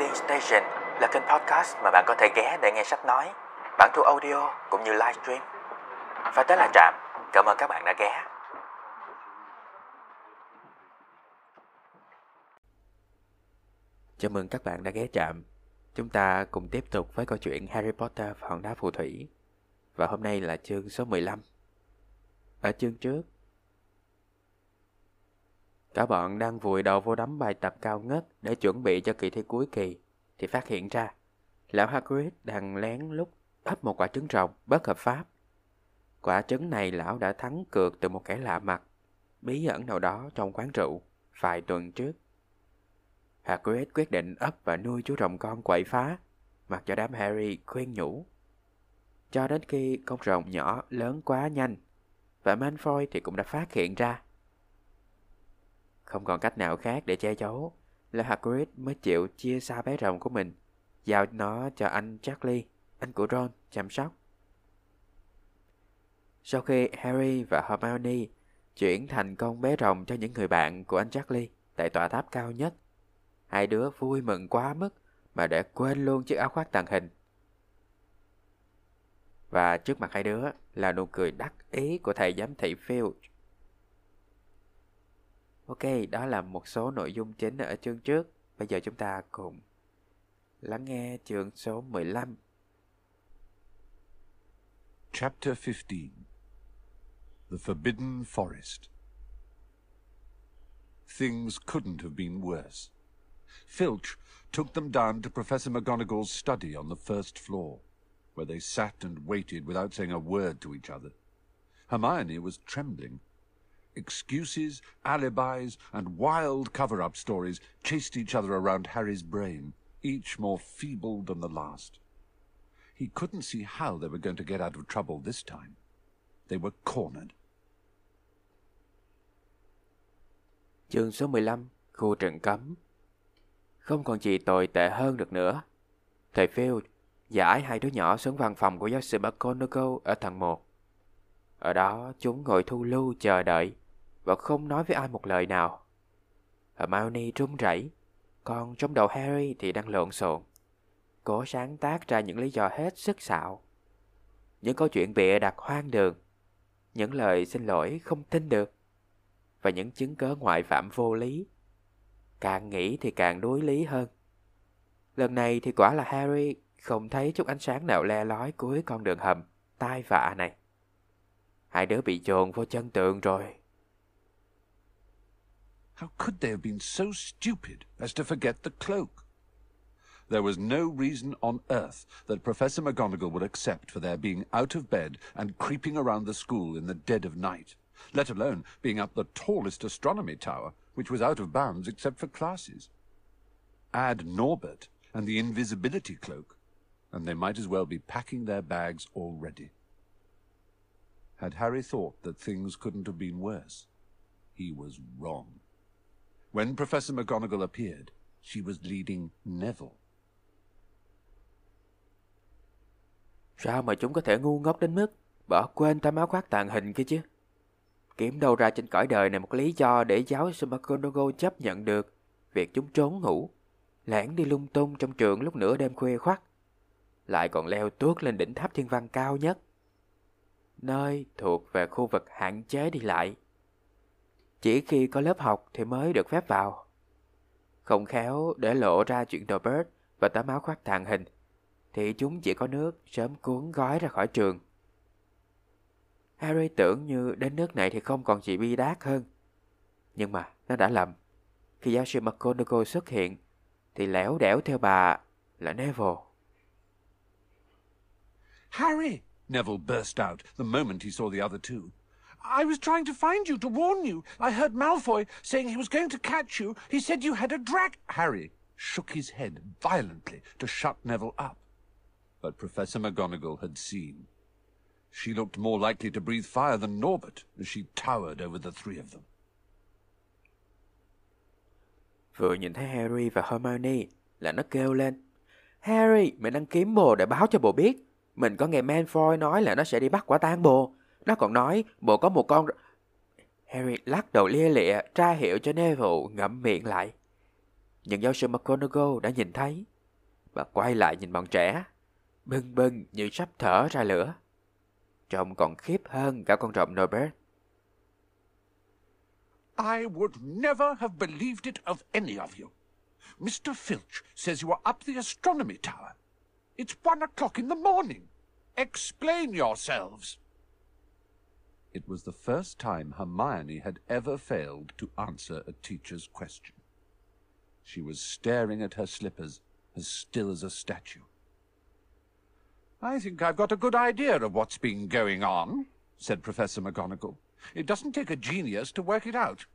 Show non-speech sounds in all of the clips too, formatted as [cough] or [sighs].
Reading Station là kênh podcast mà bạn có thể ghé để nghe sách nói, bản thu audio cũng như livestream. Và tới là Trạm, cảm ơn các bạn đã ghé. Chào mừng các bạn đã ghé Trạm. Chúng ta cùng tiếp tục với câu chuyện Harry Potter và hòn đá phù thủy. Và hôm nay là chương số 15. Ở chương trước, Cả bọn đang vùi đầu vô đấm bài tập cao ngất để chuẩn bị cho kỳ thi cuối kỳ, thì phát hiện ra, lão Hagrid đang lén lúc ấp một quả trứng rồng bất hợp pháp. Quả trứng này lão đã thắng cược từ một kẻ lạ mặt, bí ẩn nào đó trong quán rượu, vài tuần trước. Hagrid quyết định ấp và nuôi chú rồng con quậy phá, mặc cho đám Harry khuyên nhủ. Cho đến khi con rồng nhỏ lớn quá nhanh, và manfoy thì cũng đã phát hiện ra không còn cách nào khác để che giấu là Hagrid mới chịu chia xa bé rồng của mình, giao nó cho anh Charlie, anh của Ron, chăm sóc. Sau khi Harry và Hermione chuyển thành con bé rồng cho những người bạn của anh Charlie tại tòa tháp cao nhất, hai đứa vui mừng quá mức mà để quên luôn chiếc áo khoác tàng hình. Và trước mặt hai đứa là nụ cười đắc ý của thầy giám thị Filch Ok, đó là một số nội dung chính ở chương trước. Bây giờ chúng ta cùng lắng nghe chương số 15. Chapter 15 The Forbidden Forest Things couldn't have been worse. Filch took them down to Professor McGonagall's study on the first floor, where they sat and waited without saying a word to each other. Hermione was trembling Excuses, alibis, and wild cover-up stories chased each other around Harry's brain, each more feeble than the last. He couldn't see how they were going to get out of trouble this time. They were cornered. Chương số 15, khu trận cấm. Không còn gì tồi tệ hơn được nữa. Thầy Field giải hai đứa nhỏ xuống văn phòng của giáo sư McGonagall ở tầng 1. Ở đó chúng ngồi thu lưu chờ đợi và không nói với ai một lời nào. Hermione run rẩy, còn trong đầu Harry thì đang lộn xộn. Cố sáng tác ra những lý do hết sức xạo. Những câu chuyện bịa đặt hoang đường, những lời xin lỗi không tin được, và những chứng cớ ngoại phạm vô lý. Càng nghĩ thì càng đối lý hơn. Lần này thì quả là Harry không thấy chút ánh sáng nào le lói cuối con đường hầm, tai vạ này. Hai đứa bị dồn vô chân tượng rồi. How could they have been so stupid as to forget the cloak? There was no reason on earth that Professor McGonagall would accept for their being out of bed and creeping around the school in the dead of night, let alone being up the tallest astronomy tower, which was out of bounds except for classes. Add Norbert and the invisibility cloak, and they might as well be packing their bags already. Had Harry thought that things couldn't have been worse, he was wrong. When Professor McGonagall appeared, she was leading Neville. Sao mà chúng có thể ngu ngốc đến mức bỏ quên tấm áo khoác tàng hình kia chứ? Kiếm đâu ra trên cõi đời này một lý do để giáo sư McGonagall chấp nhận được việc chúng trốn ngủ, lẻn đi lung tung trong trường lúc nửa đêm khuya khoắt, lại còn leo tuốt lên đỉnh tháp thiên văn cao nhất, nơi thuộc về khu vực hạn chế đi lại. Chỉ khi có lớp học thì mới được phép vào. Không khéo để lộ ra chuyện Robert và tấm áo khoác tàn hình, thì chúng chỉ có nước sớm cuốn gói ra khỏi trường. Harry tưởng như đến nước này thì không còn gì bi đát hơn. Nhưng mà nó đã lầm. Khi giáo sư McGonagall xuất hiện, thì lẻo đẻo theo bà là Neville. Harry! Neville burst out the moment he saw the other two. I was trying to find you to warn you. I heard Malfoy saying he was going to catch you. He said you had a drag. Harry shook his head violently to shut Neville up. But Professor McGonagall had seen. She looked more likely to breathe fire than Norbert as she towered over the three of them. Vừa nhìn thấy Harry và Hermione là nó kêu lên. Harry, mày đang kiếm bồ để báo cho bồ biết. Mình có nghe Malfoy nói là nó sẽ đi bắt quả tang bồ. Nó còn nói bộ có một con... Harry lắc đầu lia lịa tra hiệu cho Neville ngậm miệng lại. Nhưng giáo sư McGonagall đã nhìn thấy và quay lại nhìn bọn trẻ, bưng bưng như sắp thở ra lửa. Trông còn khiếp hơn cả con rồng Norbert. I would never have believed it of any of you. Mr. Filch says you are up the astronomy tower. It's one o'clock in the morning. Explain yourselves. It was the first time Hermione had ever failed to answer a teacher's question. She was staring at her slippers, as still as a statue. I think I've got a good idea of what's been going on, said Professor McGonagall. It doesn't take a genius to work it out.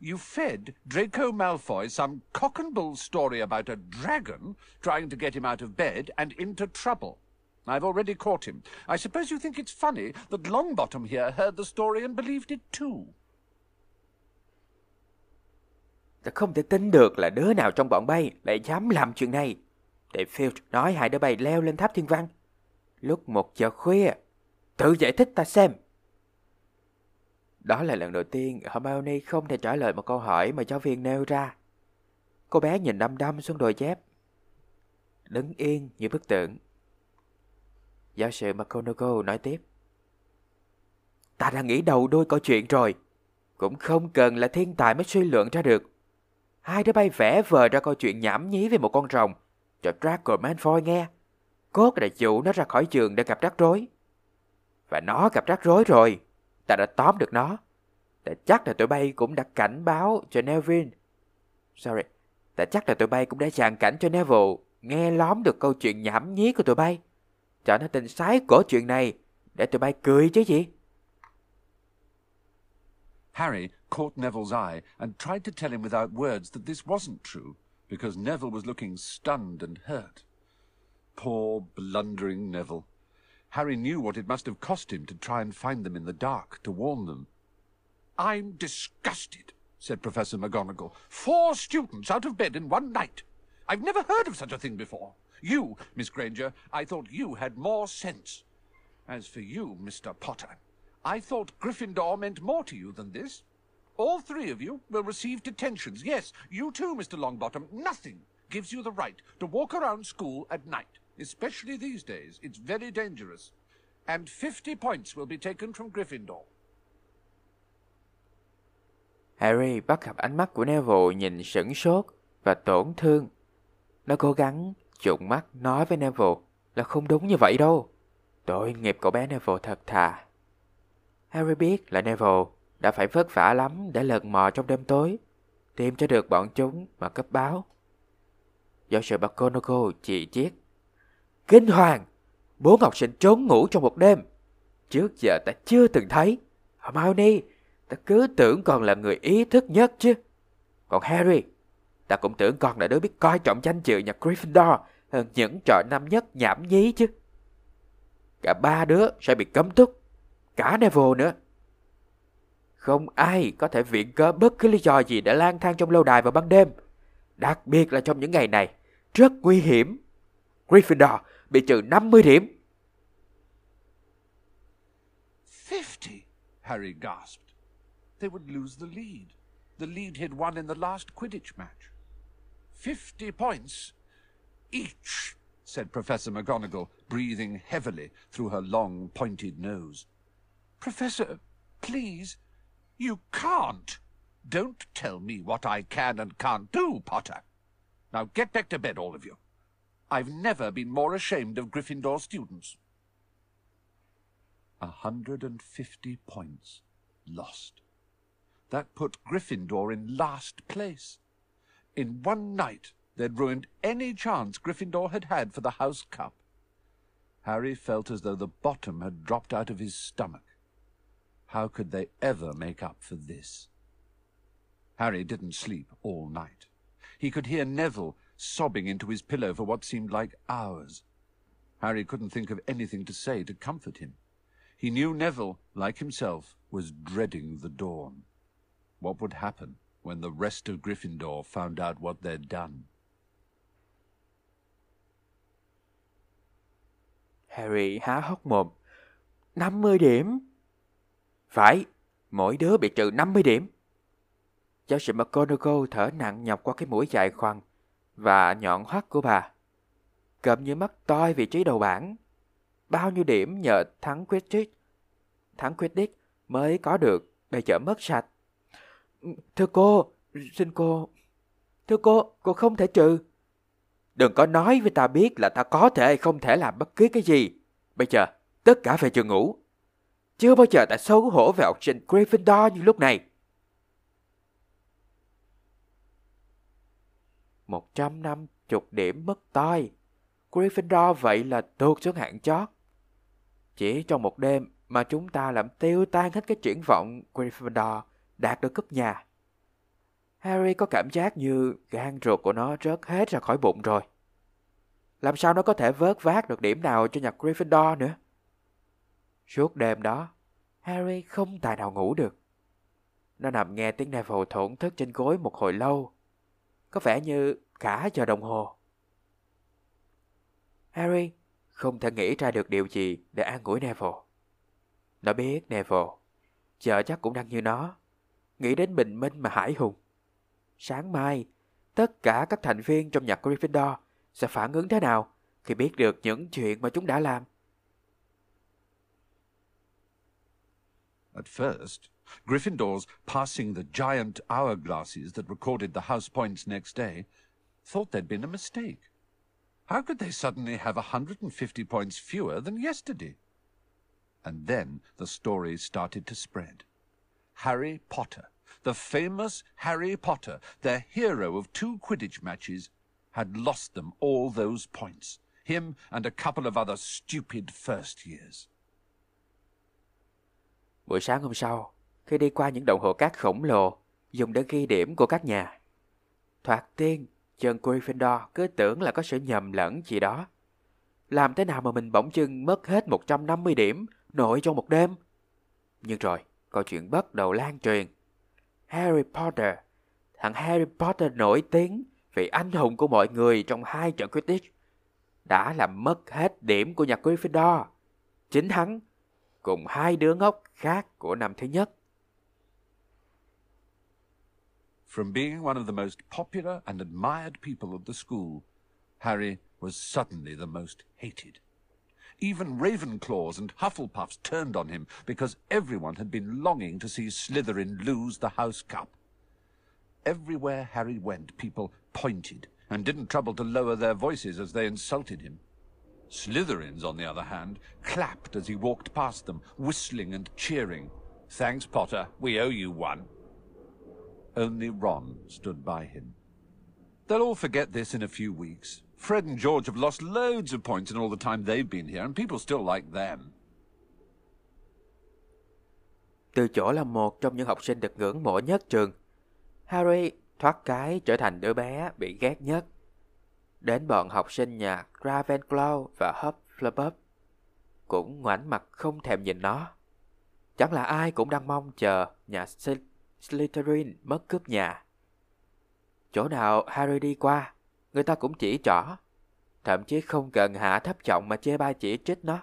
You fed Draco Malfoy some cock and bull story about a dragon trying to get him out of bed and into trouble. I've already caught him. I suppose you think it's funny that Longbottom here heard the story and believed it too. Ta không thể tin được là đứa nào trong bọn bay lại dám làm chuyện này. Để Field nói hai đứa bay leo lên tháp thiên văn. Lúc một giờ khuya. Tự giải thích ta xem. Đó là lần đầu tiên Hermione không thể trả lời một câu hỏi mà giáo viên nêu ra. Cô bé nhìn đăm đăm xuống đôi dép. Đứng yên như bức tượng. Giáo sư McGonagall nói tiếp. Ta đã nghĩ đầu đôi câu chuyện rồi. Cũng không cần là thiên tài mới suy luận ra được. Hai đứa bay vẽ vời ra câu chuyện nhảm nhí về một con rồng cho Draco Malfoy nghe. Cốt là dụ nó ra khỏi trường để gặp rắc rối. Và nó gặp rắc rối rồi. Ta đã tóm được nó. Ta chắc là tụi bay cũng đã cảnh báo cho Neville. Sorry. Ta chắc là tụi bay cũng đã dàn cảnh cho Neville nghe lóm được câu chuyện nhảm nhí của tụi bay. Cho nó tin sái cổ chuyện này để tụi bay cười chứ gì. Harry caught Neville's eye and tried to tell him without words that this wasn't true, because Neville was looking stunned and hurt. Poor, blundering Neville. Harry knew what it must have cost him to try and find them in the dark, to warn them. I'm disgusted, said Professor McGonagall. Four students out of bed in one night. I've never heard of such a thing before. You, Miss Granger, I thought you had more sense. As for you, Mr. Potter, I thought Gryffindor meant more to you than this. All three of you will receive detentions. Yes, you too, Mr. Longbottom. Nothing gives you the right to walk around school at night. Especially these days. It's very dangerous. And 50 points will be taken from Gryffindor. Harry bắt gặp ánh mắt của Neville nhìn sửng sốt và tổn thương. Nó cố gắng trụng mắt nói với Neville là không đúng như vậy đâu. Tội nghiệp cậu bé Neville thật thà. Harry biết là Neville đã phải vất vả lắm để lợn mò trong đêm tối, tìm cho được bọn chúng mà cấp báo. Do sự McGonagall chỉ chiết. Kinh hoàng! Bốn học sinh trốn ngủ trong một đêm. Trước giờ ta chưa từng thấy. Hermione, ta cứ tưởng con là người ý thức nhất chứ. Còn Harry, ta cũng tưởng con là đứa biết coi trọng danh dự nhà Gryffindor hơn những trò năm nhất nhảm nhí chứ. Cả ba đứa sẽ bị cấm túc. Cả Neville nữa. Không ai có thể viện cớ bất cứ lý do gì để lang thang trong lâu đài vào ban đêm. Đặc biệt là trong những ngày này. Rất nguy hiểm. Gryffindor bị trừ 50 điểm. 50, Harry gasped. They would lose the lead. The lead he'd won in the last Quidditch match. 50 points each, said Professor McGonagall, breathing heavily through her long, pointed nose. Professor, please, you can't. Don't tell me what I can and can't do, Potter. Now get back to bed, all of you. I've never been more ashamed of Gryffindor students. A hundred and fifty points lost. That put Gryffindor in last place. In one night, they'd ruined any chance Gryffindor had had for the House Cup. Harry felt as though the bottom had dropped out of his stomach. How could they ever make up for this? Harry didn't sleep all night. He could hear Neville sobbing into his pillow for what seemed like hours. Harry couldn't think of anything to say to comfort him. He knew Neville, like himself, was dreading the dawn. What would happen when the rest of Gryffindor found out what they'd done? Harry há hốc mồm. 50 điểm? Phải, mỗi đứa bị trừ 50 điểm. Giáo sĩ McGonagall thở nặng nhọc qua cái mũi dài khoan và nhọn hoắt của bà. gần như mất toi vị trí đầu bảng. Bao nhiêu điểm nhờ thắng Quidditch, thắng Quidditch mới có được, bây giờ mất sạch. Thưa cô, xin cô, thưa cô, cô không thể trừ. Đừng có nói với ta biết là ta có thể hay không thể làm bất cứ cái gì. Bây giờ, tất cả về trường ngủ. Chưa bao giờ ta xấu hổ về học sinh Gryffindor như lúc này. 150 điểm mất toi. Gryffindor vậy là tuột xuống hạng chót. Chỉ trong một đêm mà chúng ta làm tiêu tan hết cái triển vọng Gryffindor đạt được cúp nhà. Harry có cảm giác như gan ruột của nó rớt hết ra khỏi bụng rồi. Làm sao nó có thể vớt vát được điểm nào cho nhà Gryffindor nữa? Suốt đêm đó, Harry không tài nào ngủ được. Nó nằm nghe tiếng Neville thổn thức trên gối một hồi lâu. Có vẻ như cả giờ đồng hồ. Harry không thể nghĩ ra được điều gì để an ủi Neville. Nó biết Neville, giờ chắc cũng đang như nó, nghĩ đến bình minh mà hải hùng. Sáng mai, tất cả các thành viên trong nhạc Gryffindor sẽ phản ứng thế nào khi biết được những chuyện mà chúng đã làm. At first, Gryffindors passing the giant hourglasses that recorded the house points next day thought there'd been a mistake. How could they suddenly have 150 points fewer than yesterday? And then the story started to spread. Harry Potter, the famous Harry Potter, their hero of two Quidditch matches, had lost them all those points. Him and a couple of other stupid first years. Khi đi qua những đồng hồ cát khổng lồ dùng để ghi điểm của các nhà, thoạt tiên Chân Gryffindor cứ tưởng là có sự nhầm lẫn gì đó. Làm thế nào mà mình bỗng chưng mất hết 150 điểm nội trong một đêm? Nhưng rồi, câu chuyện bắt đầu lan truyền. Harry Potter, thằng Harry Potter nổi tiếng vì anh hùng của mọi người trong hai trận Quidditch, đã làm mất hết điểm của nhà Gryffindor. Chính hắn, cùng hai đứa ngốc khác của năm thứ nhất. From being one of the most popular and admired people of the school, Harry was suddenly the most hated. Even Ravenclaws and Hufflepuffs turned on him because everyone had been longing to see Slytherin lose the House Cup. Everywhere Harry went, people pointed and didn't trouble to lower their voices as they insulted him. Slytherins, on the other hand, clapped as he walked past them, whistling and cheering. Thanks, Potter. We owe you one. Only Ron stood by him. They'll all forget this in a few weeks. Fred and George have lost loads of points in all the time they've been here, and people still like them. Từ chỗ là một trong những học sinh được ngưỡng mộ nhất trường, Harry thoát cái trở thành đứa bé bị ghét nhất. Đến bọn học sinh nhà Ravenclaw và Hufflepuff cũng ngoảnh mặt không thèm nhìn nó. Chẳng là ai cũng đang mong chờ nhà Slytherin mất cướp nhà. Chỗ nào Harry đi qua, người ta cũng chỉ trỏ. Thậm chí không cần hạ thấp trọng mà chê bai chỉ trích nó.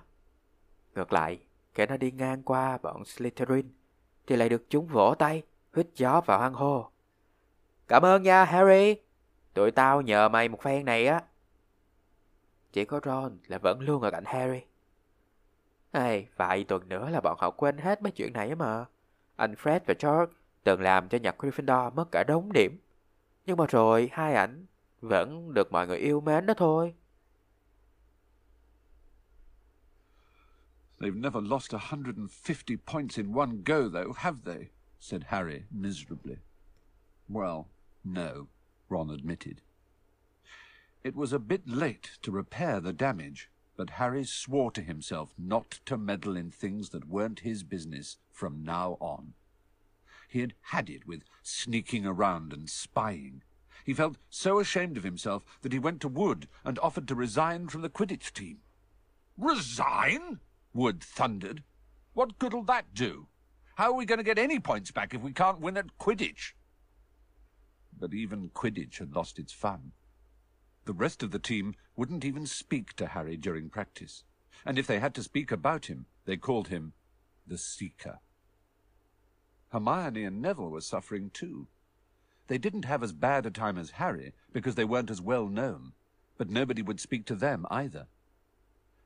Ngược lại, kẻ nó đi ngang qua bọn Slytherin thì lại được chúng vỗ tay, hít gió và hoang hô. Cảm ơn nha Harry, tụi tao nhờ mày một phen này á. Chỉ có Ron là vẫn luôn ở cạnh Harry. Ê, vài tuần nữa là bọn họ quên hết mấy chuyện này mà. Anh Fred và George từng làm cho nhạc Gryffindor mất cả đống điểm. Nhưng mà rồi hai ảnh vẫn được mọi người yêu mến đó thôi. They've never lost 150 points in one go, though, have they? said Harry miserably. Well, no, Ron admitted. It was a bit late to repair the damage, but Harry swore to himself not to meddle in things that weren't his business from now on. He had had it with sneaking around and spying. He felt so ashamed of himself that he went to Wood and offered to resign from the Quidditch team. Resign? Wood thundered. What good'll that do? How are we going to get any points back if we can't win at Quidditch? But even Quidditch had lost its fun. The rest of the team wouldn't even speak to Harry during practice, and if they had to speak about him, they called him the Seeker. Hermione and Neville were suffering too. They didn't have as bad a time as Harry because they weren't as well known, but nobody would speak to them either.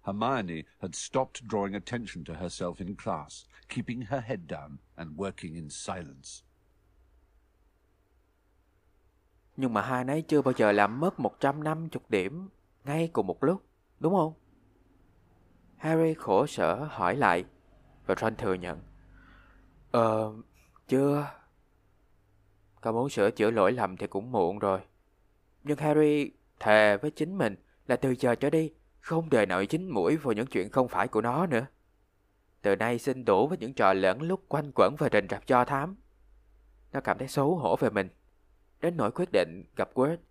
Hermione had stopped drawing attention to herself in class, keeping her head down and working in silence. Nhưng mà hai nấy chưa bao giờ làm mất 150 điểm ngay cùng một lúc, đúng không? Harry khổ sở hỏi lại và Ron thừa nhận. Ờ, uh, chưa. Cậu muốn sửa chữa lỗi lầm thì cũng muộn rồi. Nhưng Harry thề với chính mình là từ giờ trở đi không đời nội chính mũi vào những chuyện không phải của nó nữa. Từ nay xin đủ với những trò lẫn lúc quanh quẩn và rình rập cho thám. Nó cảm thấy xấu hổ về mình. Đến nỗi quyết định gặp Quirrell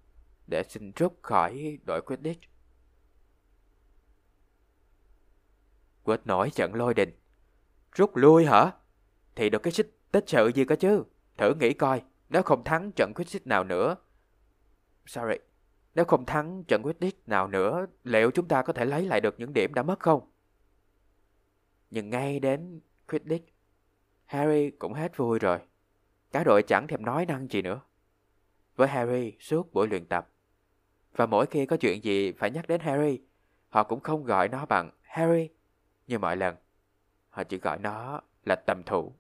để xin rút khỏi đội Quidditch. Quết nổi trận lôi đình. Rút lui hả? Thì được cái xích tích sự gì cơ chứ? Thử nghĩ coi, nếu không thắng trận quyết xích nào nữa. Sorry, nếu không thắng trận quyết đích nào nữa, liệu chúng ta có thể lấy lại được những điểm đã mất không? Nhưng ngay đến quyết đích Harry cũng hết vui rồi. Cả đội chẳng thèm nói năng gì nữa. Với Harry suốt buổi luyện tập. Và mỗi khi có chuyện gì phải nhắc đến Harry, họ cũng không gọi nó bằng Harry như mọi lần. Họ chỉ gọi nó là tầm thủ.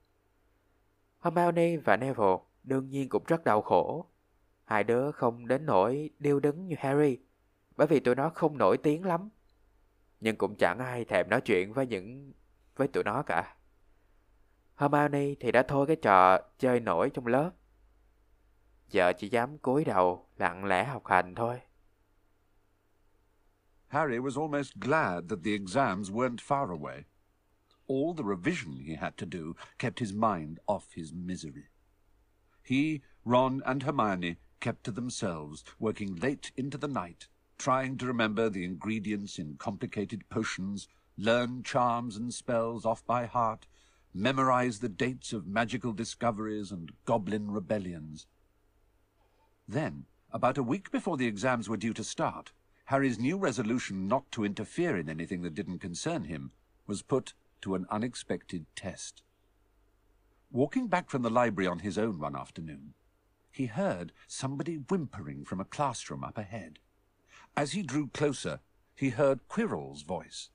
Hermione và Neville đương nhiên cũng rất đau khổ. Hai đứa không đến nỗi điêu đứng như Harry, bởi vì tụi nó không nổi tiếng lắm. Nhưng cũng chẳng ai thèm nói chuyện với những với tụi nó cả. Hermione thì đã thôi cái trò chơi nổi trong lớp. Giờ chỉ dám cúi đầu lặng lẽ học hành thôi. Harry was almost glad that the exams weren't far away. All the revision he had to do kept his mind off his misery. He, Ron, and Hermione kept to themselves, working late into the night, trying to remember the ingredients in complicated potions, learn charms and spells off by heart, memorize the dates of magical discoveries and goblin rebellions. Then, about a week before the exams were due to start, Harry's new resolution not to interfere in anything that didn't concern him was put to an unexpected test. Walking back from the library on his own one afternoon, he heard somebody whimpering from a classroom up ahead. As he drew closer, he heard Quirrell's voice.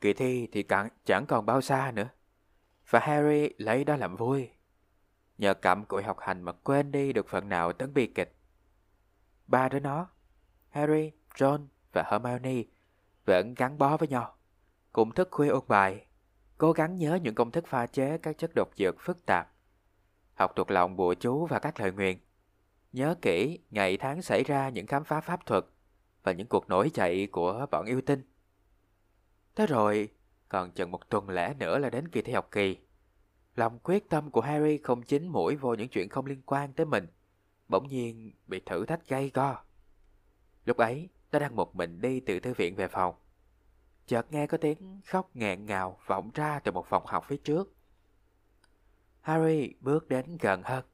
Kỳ thi thì càng, chẳng còn bao xa nữa. Và Harry lấy đó làm vui. Nhờ cặm cụi học hành mà quên đi được phần nào tấn bi kịch. Ba đứa nó, Harry, Ron và Hermione vẫn gắn bó với nhau. Cùng thức khuya ôn bài, cố gắng nhớ những công thức pha chế các chất độc dược phức tạp. Học thuộc lòng bùa chú và các lời nguyền. Nhớ kỹ ngày tháng xảy ra những khám phá pháp thuật và những cuộc nổi dậy của bọn yêu tinh. Thế rồi, còn chừng một tuần lễ nữa là đến kỳ thi học kỳ. Lòng quyết tâm của Harry không chính mũi vô những chuyện không liên quan tới mình, bỗng nhiên bị thử thách gay go. Lúc ấy, nó đang một mình đi từ thư viện về phòng. Chợt nghe có tiếng khóc nghẹn ngào vọng ra từ một phòng học phía trước. Harry bước đến gần hơn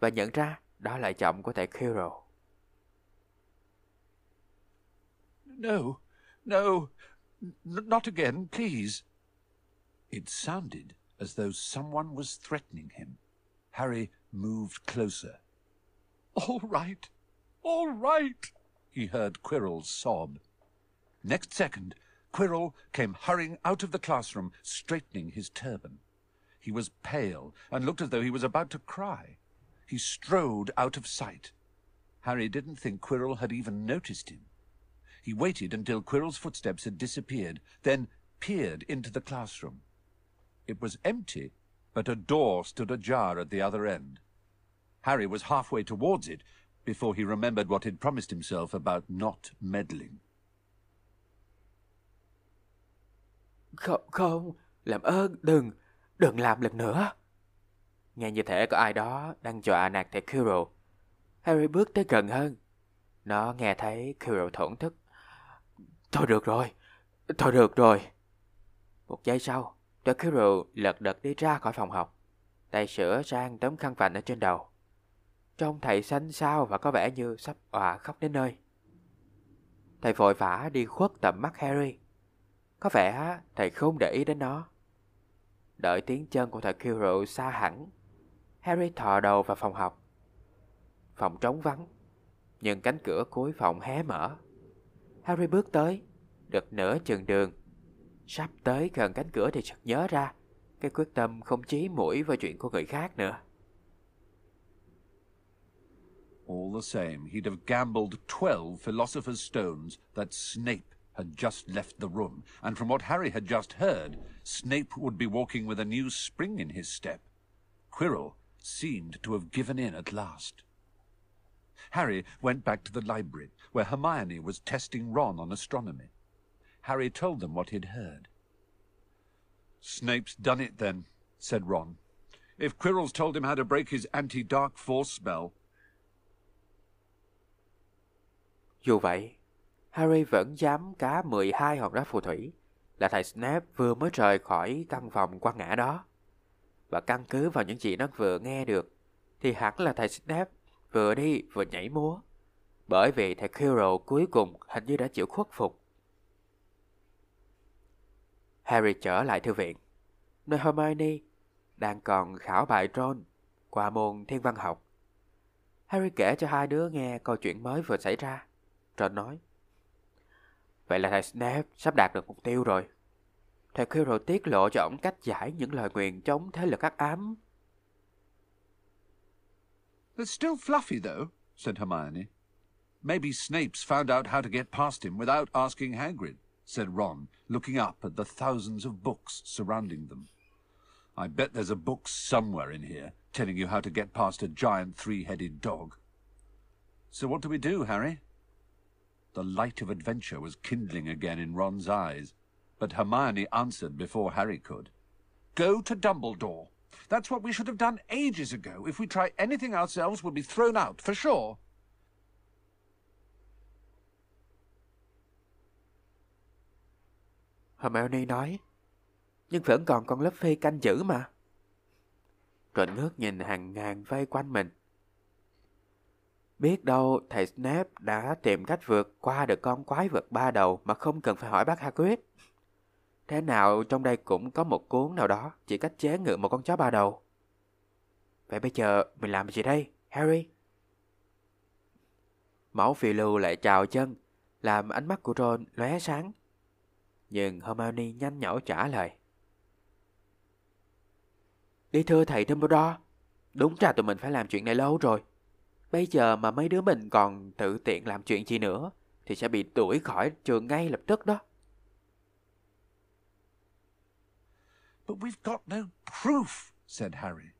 và nhận ra đó là giọng của thầy Quirrell. No, no, not again, please. It sounded as though someone was threatening him. Harry moved closer. All right, all right, he heard Quirrell sob. Next second, Quirrell came hurrying out of the classroom, straightening his turban. He was pale and looked as though he was about to cry. He strode out of sight. Harry didn't think Quirrell had even noticed him. He waited until Quirrell's footsteps had disappeared, then peered into the classroom. It was empty, but a door stood ajar at the other end. Harry was halfway towards it before he remembered what he'd promised himself about not meddling. Không, không, làm ơn, đừng, đừng làm lần nữa. Nghe như thể có ai đó đang dọa nạt thầy Kuro. Harry bước tới gần hơn. Nó nghe thấy Kuro thổn thức. Thôi được rồi, thôi được rồi. Một giây sau, thầy Kuro lật đật đi ra khỏi phòng học. Tay sửa sang tấm khăn vành ở trên đầu. Trông thầy xanh xao và có vẻ như sắp òa khóc đến nơi. Thầy vội vã đi khuất tầm mắt Harry. Có vẻ thầy không để ý đến nó. Đợi tiếng chân của thầy Quirrell xa hẳn, Harry thò đầu vào phòng học. Phòng trống vắng. Nhưng cánh cửa cuối phòng hé mở. Harry bước tới, được nửa chừng đường. Sắp tới gần cánh cửa thì chợt nhớ ra, cái quyết tâm không chí mũi vào chuyện của người khác nữa. All the same, he'd have gambled twelve Philosopher's Stones that Snape had just left the room, and from what Harry had just heard, Snape would be walking with a new spring in his step. Quirrell seemed to have given in at last. Harry went back to the library, where Hermione was testing Ron on astronomy. Harry told them what he'd heard. Snape's done it then, said Ron. If Quirrell's told him how to break his anti-dark force spell. Dù vậy, Harry vẫn dám cá 12 hòn đá phù thủy là thầy Snape vừa mới rời khỏi căn phòng quan ngã đó. Và căn cứ vào những gì nó vừa nghe được, thì hẳn là thầy Snape vừa đi vừa nhảy múa. Bởi vì thầy Quirrell cuối cùng hình như đã chịu khuất phục. Harry trở lại thư viện, nơi Hermione đang còn khảo bài Ron qua môn thiên văn học. Harry kể cho hai đứa nghe câu chuyện mới vừa xảy ra. Ron nói, Vậy là thầy Snape sắp đạt được mục tiêu rồi. Thầy Quirrell tiết lộ cho ông cách giải những lời nguyện chống thế lực ác ám. There's still Fluffy, though, said Hermione. Maybe Snape's found out how to get past him without asking Hagrid, said Ron, looking up at the thousands of books surrounding them. I bet there's a book somewhere in here telling you how to get past a giant three-headed dog. So what do we do, Harry? The light of adventure was kindling again in Ron's eyes, but Hermione answered before Harry could. Go to Dumbledore. That's what we should have done ages ago. If we try anything ourselves, we'll be thrown out, for sure. Hermione nói, nhưng vẫn còn con lớp phi canh giữ mà. Ron ngước nhìn hàng ngàn vây quanh mình. Biết đâu thầy Snape đã tìm cách vượt qua được con quái vật ba đầu mà không cần phải hỏi bác Hagrid. Thế nào trong đây cũng có một cuốn nào đó chỉ cách chế ngự một con chó ba đầu. Vậy bây giờ mình làm gì đây, Harry? Máu phi lưu lại chào chân, làm ánh mắt của Ron lóe sáng. Nhưng Hermione nhanh nhảu trả lời. Đi thưa thầy Dumbledore, đúng ra tụi mình phải làm chuyện này lâu rồi. Bây giờ mà mấy đứa mình còn tự tiện làm chuyện gì nữa thì sẽ bị đuổi khỏi trường ngay lập tức đó. But we've got no proof, said Harry.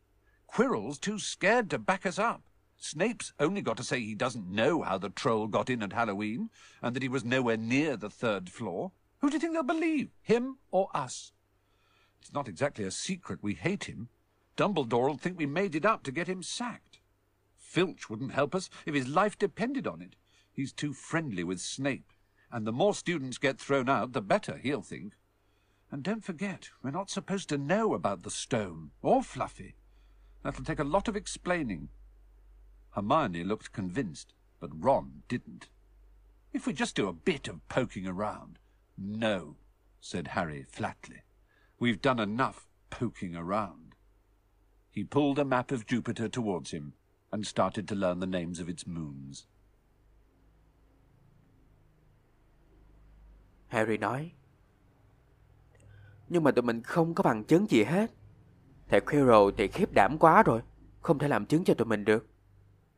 Quirrell's too scared to back us up. Snape's only got to say he doesn't know how the troll got in at Halloween, and that he was nowhere near the third floor. Who do you think they'll believe, him or us? It's not exactly a secret we hate him. Dumbledore'll think we made it up to get him sacked. Filch wouldn't help us if his life depended on it. He's too friendly with Snape, and the more students get thrown out, the better, he'll think. And don't forget, we're not supposed to know about the stone, or Fluffy. That'll take a lot of explaining. Hermione looked convinced, but Ron didn't. If we just do a bit of poking around. No, said Harry flatly. We've done enough poking around. He pulled a map of Jupiter towards him and started to learn the names of its moons. Harry nói. Nhưng mà tụi mình không có bằng chứng gì hết. Thầy Quirrell thì khiếp đảm quá rồi, không thể làm chứng cho tụi mình được.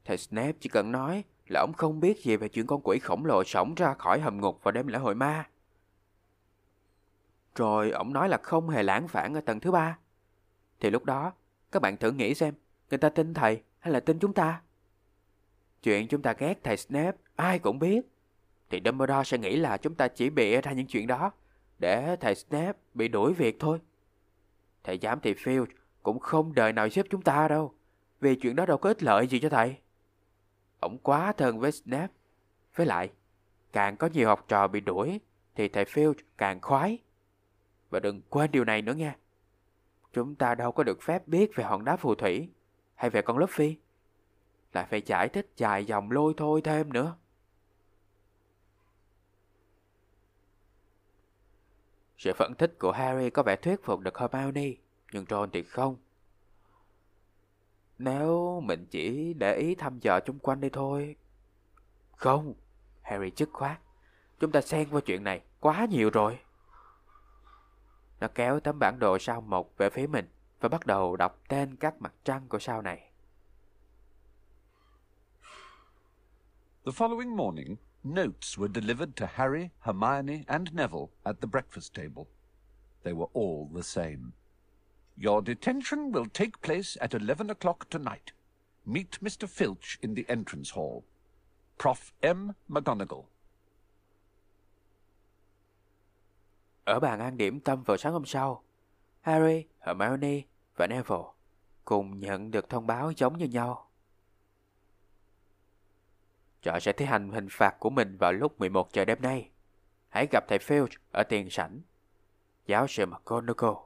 Thầy Snape chỉ cần nói là ông không biết gì về chuyện con quỷ khổng lồ sống ra khỏi hầm ngục vào đêm lễ hội ma. Rồi ông nói là không hề lãng phản ở tầng thứ ba. Thì lúc đó, các bạn thử nghĩ xem, người ta tin thầy hay là tin chúng ta? Chuyện chúng ta ghét thầy Snape, ai cũng biết. Thì Dumbledore sẽ nghĩ là chúng ta chỉ bịa ra những chuyện đó để thầy Snape bị đuổi việc thôi. Thầy giám thị Filch cũng không đời nào giúp chúng ta đâu, vì chuyện đó đâu có ích lợi gì cho thầy. Ông quá thân với Snape. Với lại, càng có nhiều học trò bị đuổi, thì thầy Filch càng khoái. Và đừng quên điều này nữa nha. Chúng ta đâu có được phép biết về hòn đá phù thủy hay về con Luffy. Lại phải giải thích dài dòng lôi thôi thêm nữa. Sự phân tích của Harry có vẻ thuyết phục được Hermione, nhưng Ron thì không. Nếu mình chỉ để ý thăm dò chung quanh đây thôi. Không, Harry chức khoát. Chúng ta xen vào chuyện này quá nhiều rồi. Nó kéo tấm bản đồ sao mộc về phía mình và bắt đầu đọc tên các mặt trăng của sao này. The following morning, notes were delivered to Harry, Hermione, and Neville at the breakfast table. They were all the same. Your detention will take place at 11 o'clock tonight. Meet Mr. Filch in the entrance hall. Prof. M. McGonagall. Ở bàn ăn điểm tâm vào sáng hôm sau, Harry, Hermione và Neville cùng nhận được thông báo giống như nhau. Trọ sẽ thi hành hình phạt của mình vào lúc 11 giờ đêm nay. Hãy gặp thầy Filch ở tiền sảnh. Giáo sư McGonagall.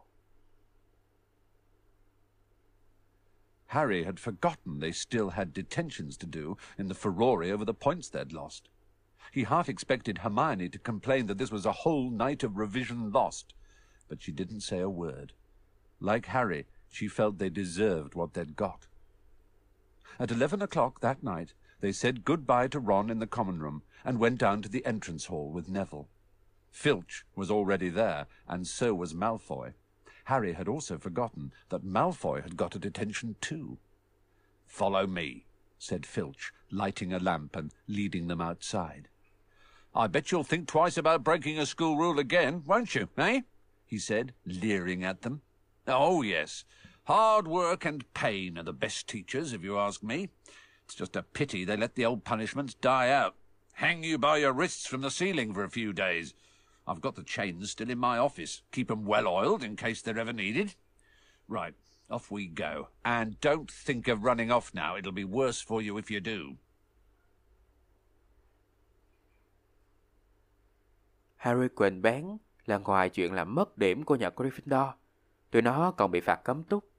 Harry had forgotten they still had detentions to do in the furore over the points they'd lost. He half expected Hermione to complain that this was a whole night of revision lost, but she didn't say a word. Like Harry, she felt they deserved what they'd got. At eleven o'clock that night, they said goodbye to Ron in the common room and went down to the entrance hall with Neville. Filch was already there, and so was Malfoy. Harry had also forgotten that Malfoy had got a detention too. Follow me, said Filch, lighting a lamp and leading them outside. I bet you'll think twice about breaking a school rule again, won't you, eh? He said, leering at them. Oh, yes. Hard work and pain are the best teachers, if you ask me. It's just a pity they let the old punishments die out. Hang you by your wrists from the ceiling for a few days. I've got the chains still in my office. Keep 'em well oiled in case they're ever needed. Right, off we go. And don't think of running off now. It'll be worse for you if you do. Harry quên bén là ngoài chuyện làm mất điểm của nhà Gryffindor, tụi nó còn bị phạt cấm túc.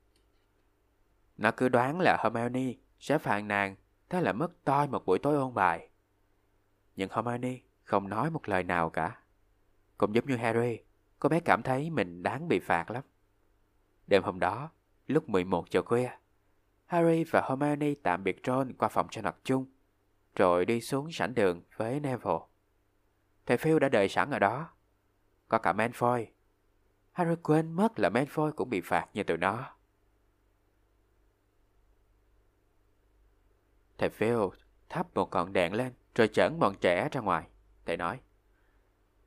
Nó cứ đoán là Hermione sẽ phàn nàn, thế là mất toi một buổi tối ôn bài. Nhưng Hermione không nói một lời nào cả. Cũng giống như Harry, cô bé cảm thấy mình đáng bị phạt lắm. Đêm hôm đó, lúc 11 giờ khuya, Harry và Hermione tạm biệt Ron qua phòng sinh hoạt chung, rồi đi xuống sảnh đường với Neville. Thầy Phil đã đợi sẵn ở đó. Có cả Malfoy. Harry quên mất là Malfoy cũng bị phạt như tụi nó. Thầy Phil thắp một ngọn đèn lên rồi chẩn bọn trẻ ra ngoài. Thầy nói,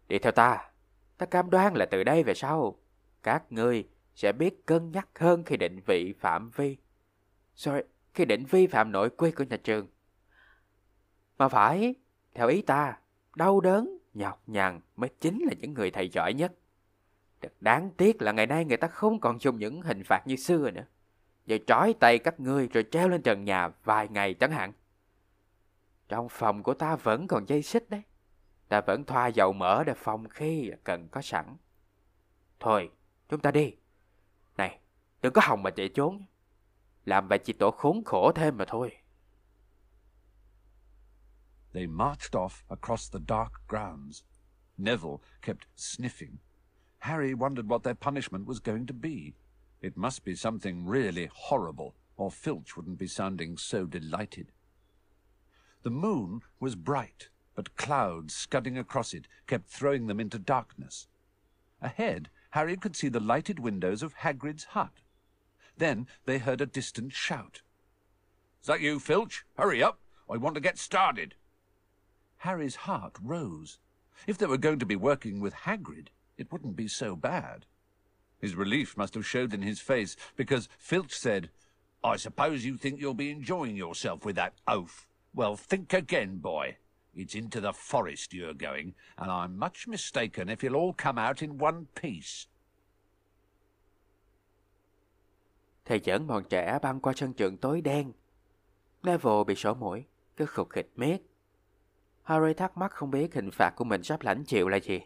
Đi theo ta, ta cam đoan là từ đây về sau, các ngươi sẽ biết cân nhắc hơn khi định vị phạm vi. Sorry, khi định vi phạm nội quy của nhà trường. Mà phải, theo ý ta, đau đớn, nhọc nhằn mới chính là những người thầy giỏi nhất. Thật đáng tiếc là ngày nay người ta không còn dùng những hình phạt như xưa nữa. Giờ trói tay các ngươi rồi treo lên trần nhà vài ngày chẳng hạn. Trong phòng của ta vẫn còn dây xích đấy. Ta vẫn thoa dầu mỡ để phòng khi cần có sẵn. Thôi, chúng ta đi. Này, đừng có hòng mà chạy trốn. Làm vậy chỉ tổ khốn khổ thêm mà thôi. They marched off across the dark grounds. Neville kept sniffing. Harry wondered what their punishment was going to be. It must be something really horrible, or Filch wouldn't be sounding so delighted. The moon was bright, but clouds scudding across it kept throwing them into darkness. Ahead, Harry could see the lighted windows of Hagrid's hut. Then they heard a distant shout. Is that you, Filch? Hurry up. I want to get started. Harry's heart rose. If they were going to be working with Hagrid, it wouldn't be so bad. His relief must have showed in his face, because Filch said, I suppose you think you'll be enjoying yourself with that oaf. Well, think again, boy. It's into the forest you're going, and I'm much mistaken if you'll all come out in one piece. Thầy dẫn bọn trẻ băng qua sân trường tối đen. Neville bị sổ mũi, cứ khục khịch miết. Harry thắc mắc không biết hình phạt của mình sắp lãnh chịu là gì.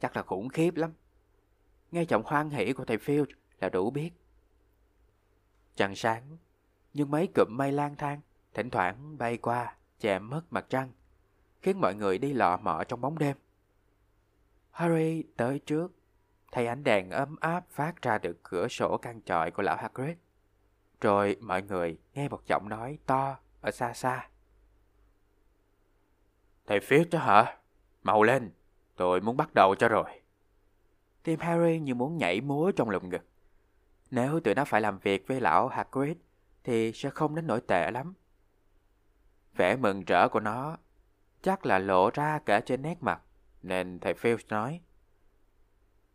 Chắc là khủng khiếp lắm. Nghe giọng hoan hỷ của thầy Field là đủ biết. Trăng sáng, nhưng mấy cụm mây lang thang, thỉnh thoảng bay qua, che mất mặt trăng, khiến mọi người đi lọ mọ trong bóng đêm. Harry tới trước, thấy ánh đèn ấm áp phát ra từ cửa sổ căn trọi của lão Hagrid. Rồi mọi người nghe một giọng nói to ở xa xa. Thầy Filch đó hả? Mau lên, tôi muốn bắt đầu cho rồi. Tim Harry như muốn nhảy múa trong lồng ngực. Nếu tụi nó phải làm việc với lão Hagrid thì sẽ không đến nổi tệ lắm. Vẻ mừng rỡ của nó chắc là lộ ra cả trên nét mặt, nên thầy Phil nói.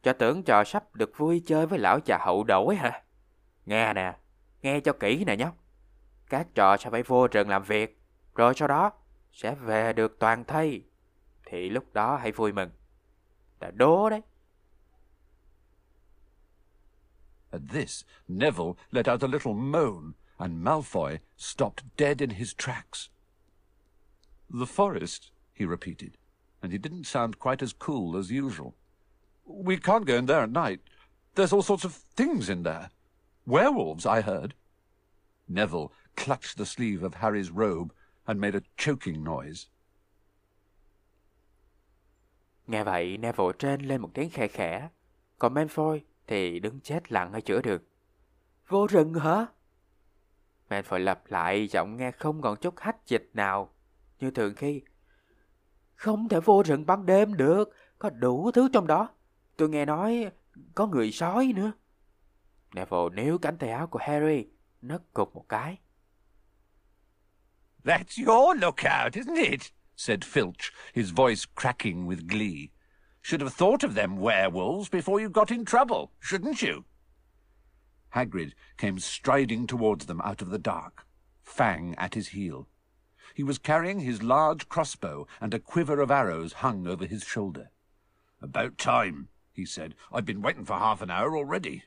Cho tưởng trò sắp được vui chơi với lão già hậu đổi hả? Nghe nè, nghe cho kỹ nè nhóc. Các trò sẽ phải vô rừng làm việc, rồi sau đó sẽ về được toàn thây. Thì lúc đó hãy vui mừng. Đố đấy. At this, Neville let out a little moan, and Malfoy stopped dead in his tracks. The forest, he repeated, and he didn't sound quite as cool as usual. We can't go in there at night. There's all sorts of things in there. Werewolves, I heard. Neville clutched the sleeve of Harry's robe and made a choking noise. Nghe vậy Neville trên lên một tiếng khe khẽ, còn Malfoy thì đứng chết lặng ở giữa được. Vô rừng hả? Malfoy lặp lại giọng nghe không còn chút hách dịch nào, như thường khi. Không thể vô rừng ban đêm được, có đủ thứ trong đó. Tôi nghe nói có người sói nữa. Neville níu cánh tay áo của Harry, nấc cục một cái. That's your lookout, isn't it? said Filch, his voice cracking with glee. Should have thought of them werewolves before you got in trouble, shouldn't you? Hagrid came striding towards them out of the dark, Fang at his heel. He was carrying his large crossbow, and a quiver of arrows hung over his shoulder. About time, he said. I've been waiting for half an hour already.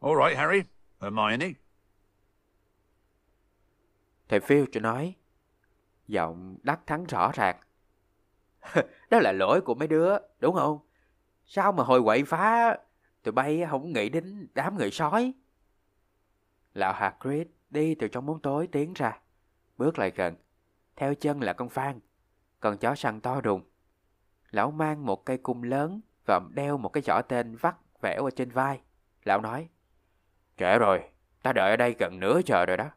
All right, Harry. Hermione. Thầy Filch nói, giọng đắc thắng rõ ràng. [laughs] Đó là lỗi của mấy đứa, đúng không? Sao mà hồi quậy phá, tụi bay không nghĩ đến đám người sói. Lão Hagrid đi từ trong bóng tối tiến ra, bước lại gần. Theo chân là con Phan, con chó săn to đùng. Lão mang một cây cung lớn và đeo một cái giỏ tên vắt vẻo ở trên vai. Lão nói, Trễ rồi, ta đợi ở đây gần nửa giờ rồi đó.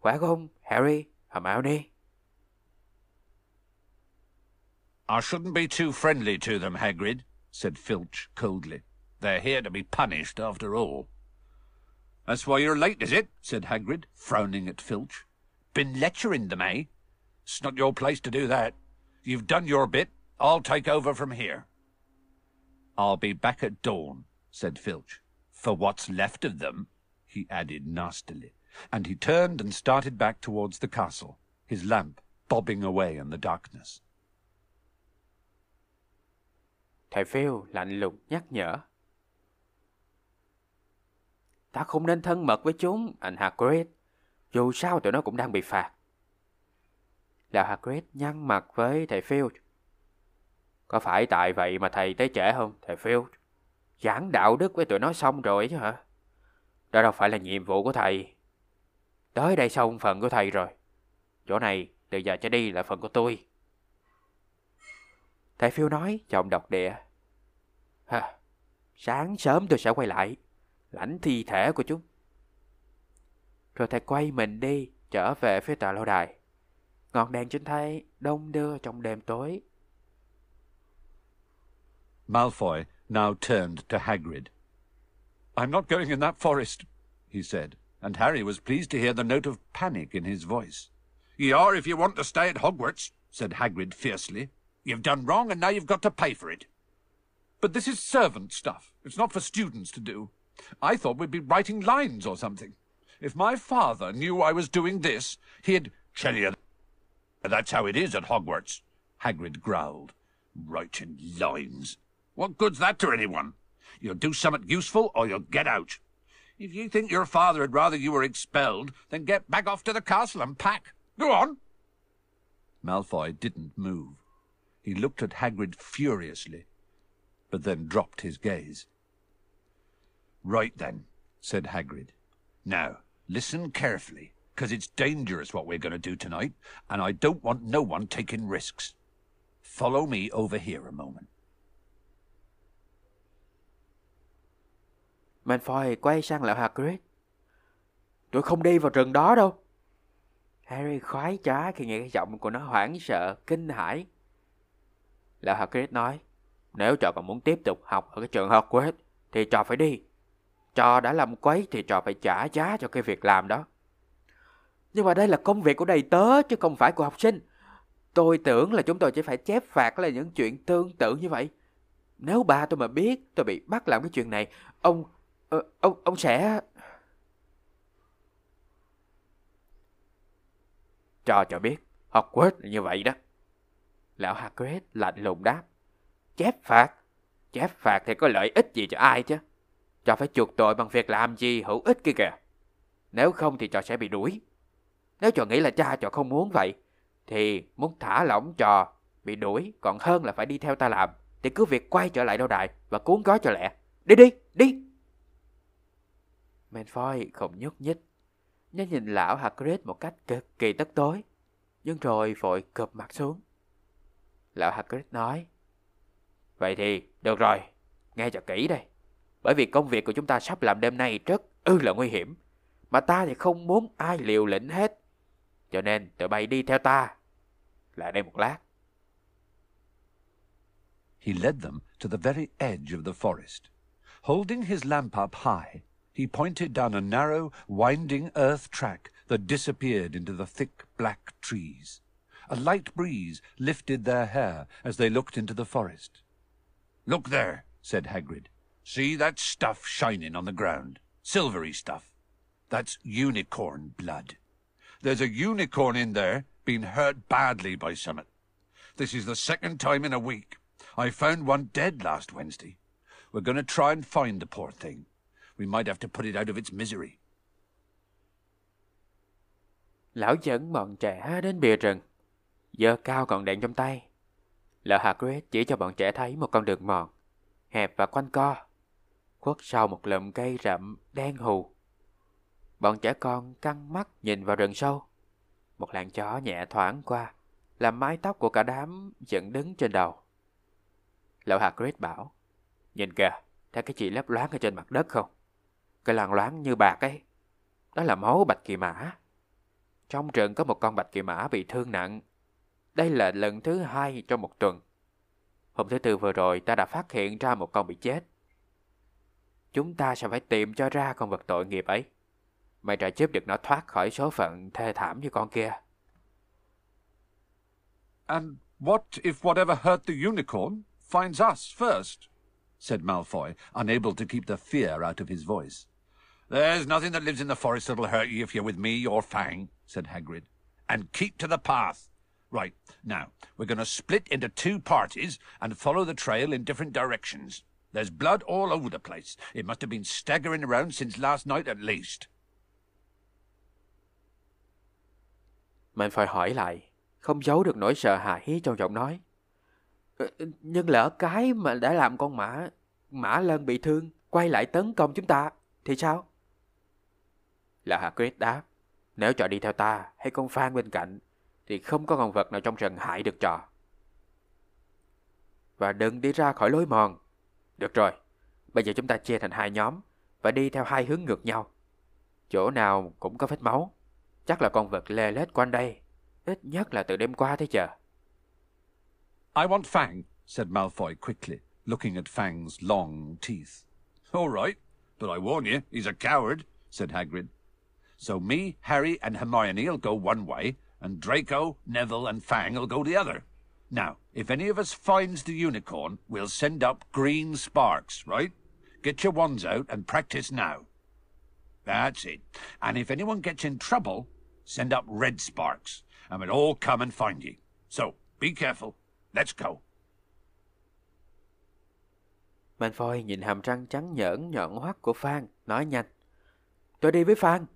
Khỏe không, Harry, hầm áo đi I shouldn't be too friendly to them, Hagrid, said Filch coldly. They're here to be punished, after all. That's why you're late, is it? said Hagrid, frowning at Filch. Been lecturing them, eh? It's not your place to do that. You've done your bit. I'll take over from here. I'll be back at dawn, said Filch. For what's left of them, he added nastily, and he turned and started back towards the castle, his lamp bobbing away in the darkness. Thầy Phil lạnh lùng nhắc nhở. Ta không nên thân mật với chúng, anh Hagrid. Dù sao tụi nó cũng đang bị phạt. Lão Hagrid nhăn mặt với thầy Phil. Có phải tại vậy mà thầy tới trễ không, thầy Phil? Giảng đạo đức với tụi nó xong rồi chứ hả? Đó đâu phải là nhiệm vụ của thầy. Tới đây xong phần của thầy rồi. Chỗ này từ giờ trở đi là phần của tôi. Thầy Phiêu nói giọng độc địa. Hả, sáng sớm tôi sẽ quay lại, lãnh thi thể của chúng. Rồi thầy quay mình đi, trở về phía tòa lâu đài. Ngọn đèn trên thay đông đưa trong đêm tối. Malfoy now turned to Hagrid. I'm not going in that forest, he said, and Harry was pleased to hear the note of panic in his voice. You are if you want to stay at Hogwarts, said Hagrid fiercely. You've done wrong, and now you've got to pay for it. But this is servant stuff. It's not for students to do. I thought we'd be writing lines or something. If my father knew I was doing this, he'd... Tell you, that's how it is at Hogwarts, Hagrid growled. Writing lines. What good's that to anyone? You'll do something useful, or you'll get out. If you think your father would rather you were expelled, then get back off to the castle and pack. Go on. Malfoy didn't move. He looked at Hagrid furiously, but then dropped his gaze. Right then, said Hagrid. Now, listen carefully, because it's dangerous what we're going to do tonight, and I don't want no one taking risks. Follow me over here a moment. Malfoy quay sang lão Hagrid. Tôi không đi vào rừng đó đâu. Harry khoái trá khi nghe cái giọng của nó hoảng sợ, kinh hãi. Lão Hagrid nói. Nếu trò còn muốn tiếp tục học ở cái trường Hogwarts thì trò phải đi. Trò đã làm quấy thì trò phải trả giá cho cái việc làm đó. Nhưng mà đây là công việc của đầy tớ chứ không phải của học sinh. Tôi tưởng là chúng tôi chỉ phải chép phạt là những chuyện tương tự như vậy. Nếu ba tôi mà biết tôi bị bắt làm cái chuyện này, ông... Ờ, ông ông sẽ... Cho cho biết, Hogwarts là như vậy đó. Lão Hagrid lạnh lùng đáp. Chép phạt? Chép phạt thì có lợi ích gì cho ai chứ? Cho phải chuộc tội bằng việc làm gì hữu ích kia kìa. Nếu không thì trò sẽ bị đuổi. Nếu trò nghĩ là cha trò không muốn vậy, thì muốn thả lỏng trò bị đuổi còn hơn là phải đi theo ta làm. Thì cứ việc quay trở lại đâu đại và cuốn gói cho lẹ. Đi đi, đi! Malfoy không nhúc nhích. Nó nhìn lão Hagrid một cách cực kỳ tức tối. Nhưng rồi vội cụp mặt xuống. Lão Hagrid nói. Vậy thì, được rồi, nghe cho kỹ đây. Bởi vì công việc của chúng ta sắp làm đêm nay rất ư là nguy hiểm. Mà ta thì không muốn ai liều lĩnh hết. Cho nên tụi bay đi theo ta. Lại đây một lát. He led them to the very edge of the forest. Holding his lamp up high, he pointed down a narrow, winding earth track that disappeared into the thick black trees. A light breeze lifted their hair as they looked into the forest. Look there, said Hagrid. See that stuff shining on the ground? Silvery stuff. That's unicorn blood. There's a unicorn in there being hurt badly by summit. This is the second time in a week. I found one dead last Wednesday. We're going to try and find the poor thing. We might have to put it out of its misery. Lão dẫn bọn trẻ đến bìa rừng, giơ cao còn đèn trong tay. Lão Hagrid chỉ cho bọn trẻ thấy một con đường mòn, hẹp và quanh co, khuất sau một lùm cây rậm đen hù. Bọn trẻ con căng mắt nhìn vào rừng sâu. Một làn chó nhẹ thoảng qua, làm mái tóc của cả đám dựng đứng trên đầu. Lão Hagrid bảo, nhìn kìa, thấy cái chị lấp loáng ở trên mặt đất không? Cái làn loáng như bạc ấy, đó là máu bạch kỳ mã. Trong rừng có một con bạch kỳ mã bị thương nặng. Đây là lần thứ hai trong một tuần. Hôm thứ tư vừa rồi ta đã phát hiện ra một con bị chết. Chúng ta sẽ phải tìm cho ra con vật tội nghiệp ấy. Mày đã giúp được nó thoát khỏi số phận thê thảm như con kia. And what if whatever hurt the unicorn finds us first? said Malfoy, unable to keep the fear out of his voice. There's nothing that lives in the forest that'll hurt you if you're with me or Fang, said Hagrid. And keep to the path. Right, now, we're going to split into two parties and follow the trail in different directions. There's blood all over the place. It must have been staggering around since last night at least. Mình phải hỏi lại, không giấu được nỗi sợ hãi trong giọng nói. Ờ, ờ, nhưng lỡ cái mà đã làm con mã, mã lân bị thương, quay lại tấn công chúng ta, thì sao? Là Hagrid đáp, nếu chọn đi theo ta hay con Phan bên cạnh, thì không có con vật nào trong rừng hại được trò. Và đừng đi ra khỏi lối mòn. Được rồi, bây giờ chúng ta chia thành hai nhóm và đi theo hai hướng ngược nhau. Chỗ nào cũng có vết máu. Chắc là con vật lê lết quanh đây. Ít nhất là từ đêm qua tới giờ. I want Fang, said Malfoy quickly, looking at Fang's long teeth. All right, but I warn you, he's a coward, said Hagrid. So me, Harry, and Hermione'll go one way, and Draco, Neville, and Fang'll go the other. Now, if any of us finds the unicorn, we'll send up green sparks, right? Get your wands out and practice now. That's it. And if anyone gets in trouble, send up red sparks, and we'll all come and find you. So, be careful. Let's go. Malfoy nhìn hàm răng trắng nhỡn nhọn hoắt của Phan, nói nhanh. Tôi đi với Phan.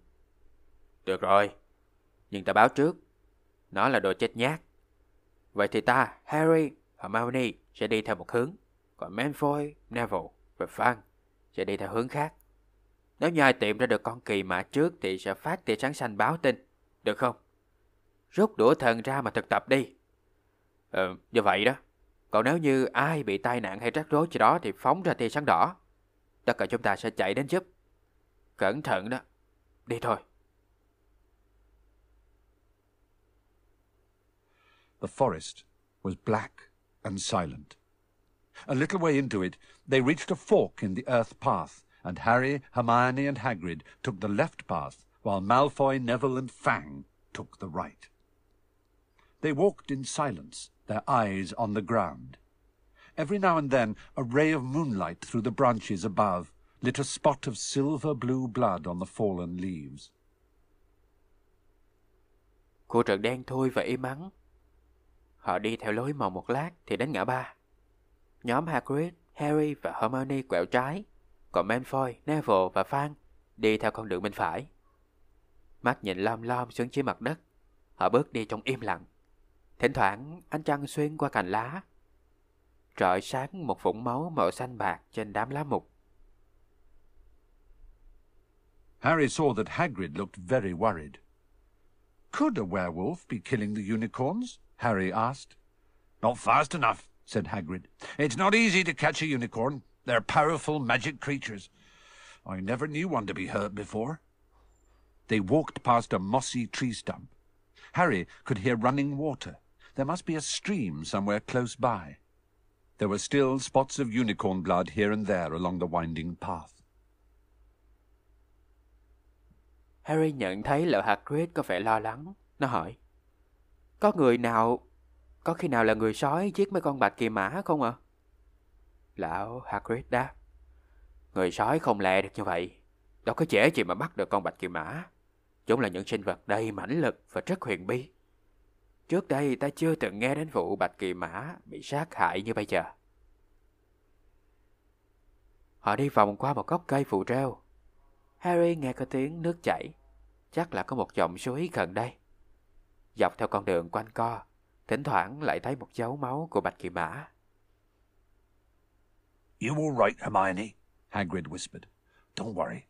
Được rồi, nhưng ta báo trước, nó là đồ chết nhát. Vậy thì ta, Harry, Hermione sẽ đi theo một hướng, còn Malfoy, Neville và Fang sẽ đi theo hướng khác. Nếu như ai tìm ra được con kỳ mã trước thì sẽ phát tia sáng xanh báo tin, được không? Rút đũa thần ra mà thực tập đi. Ừ, như vậy đó. Còn nếu như ai bị tai nạn hay rắc rối gì đó thì phóng ra tia sáng đỏ. Tất cả chúng ta sẽ chạy đến giúp. Cẩn thận đó. Đi thôi. The forest was black and silent. A little way into it, they reached a fork in the earth path, and Harry, Hermione, and Hagrid took the left path, while Malfoy, Neville, and Fang took the right. They walked in silence, their eyes on the ground. Every now and then a ray of moonlight through the branches above lit a spot of silver-blue blood on the fallen leaves. Khu rừng đen thui và im ắng. Họ đi theo lối mòn một lát thì đến ngã ba. Nhóm Hagrid, Harry và Hermione quẹo trái, còn Malfoy, Neville và Fang đi theo con đường bên phải. Mắt nhìn lom lom xuống dưới mặt đất, họ bước đi trong im lặng. Thỉnh thoảng ánh trăng xuyên qua cành lá, rọi sáng một vũng máu màu xanh bạc trên đám lá mục. Harry saw that Hagrid looked very worried. Could a werewolf be killing the unicorns? Harry asked. Not fast enough, said Hagrid. It's not easy to catch a unicorn. They're powerful magic creatures. I never knew one to be hurt before. They walked past a mossy tree stump. Harry could hear running water. There must be a stream somewhere close by. There were still spots of unicorn blood here and there along the winding path. Harry nhận thấy lão Hagrid có vẻ lo lắng. Nó hỏi, có người nào, có khi nào là người sói giết mấy con bạch kỳ mã không ạ? À? Lão Hagrid đáp, người sói không lẹ được như vậy. Đâu có dễ gì mà bắt được con bạch kỳ mã. Chúng là những sinh vật đầy mãnh lực và rất huyền bí. Trước đây ta chưa từng nghe đến vụ bạch kỳ mã bị sát hại như bây giờ. Họ đi vòng qua một gốc cây phù rêu. Harry nghe có tiếng nước chảy. Chắc là có một dòng suối gần đây. Dọc theo con đường quanh co, thỉnh thoảng lại thấy một dấu máu của bạch kỳ mã. You all right, Hermione? Hagrid whispered. Don't worry.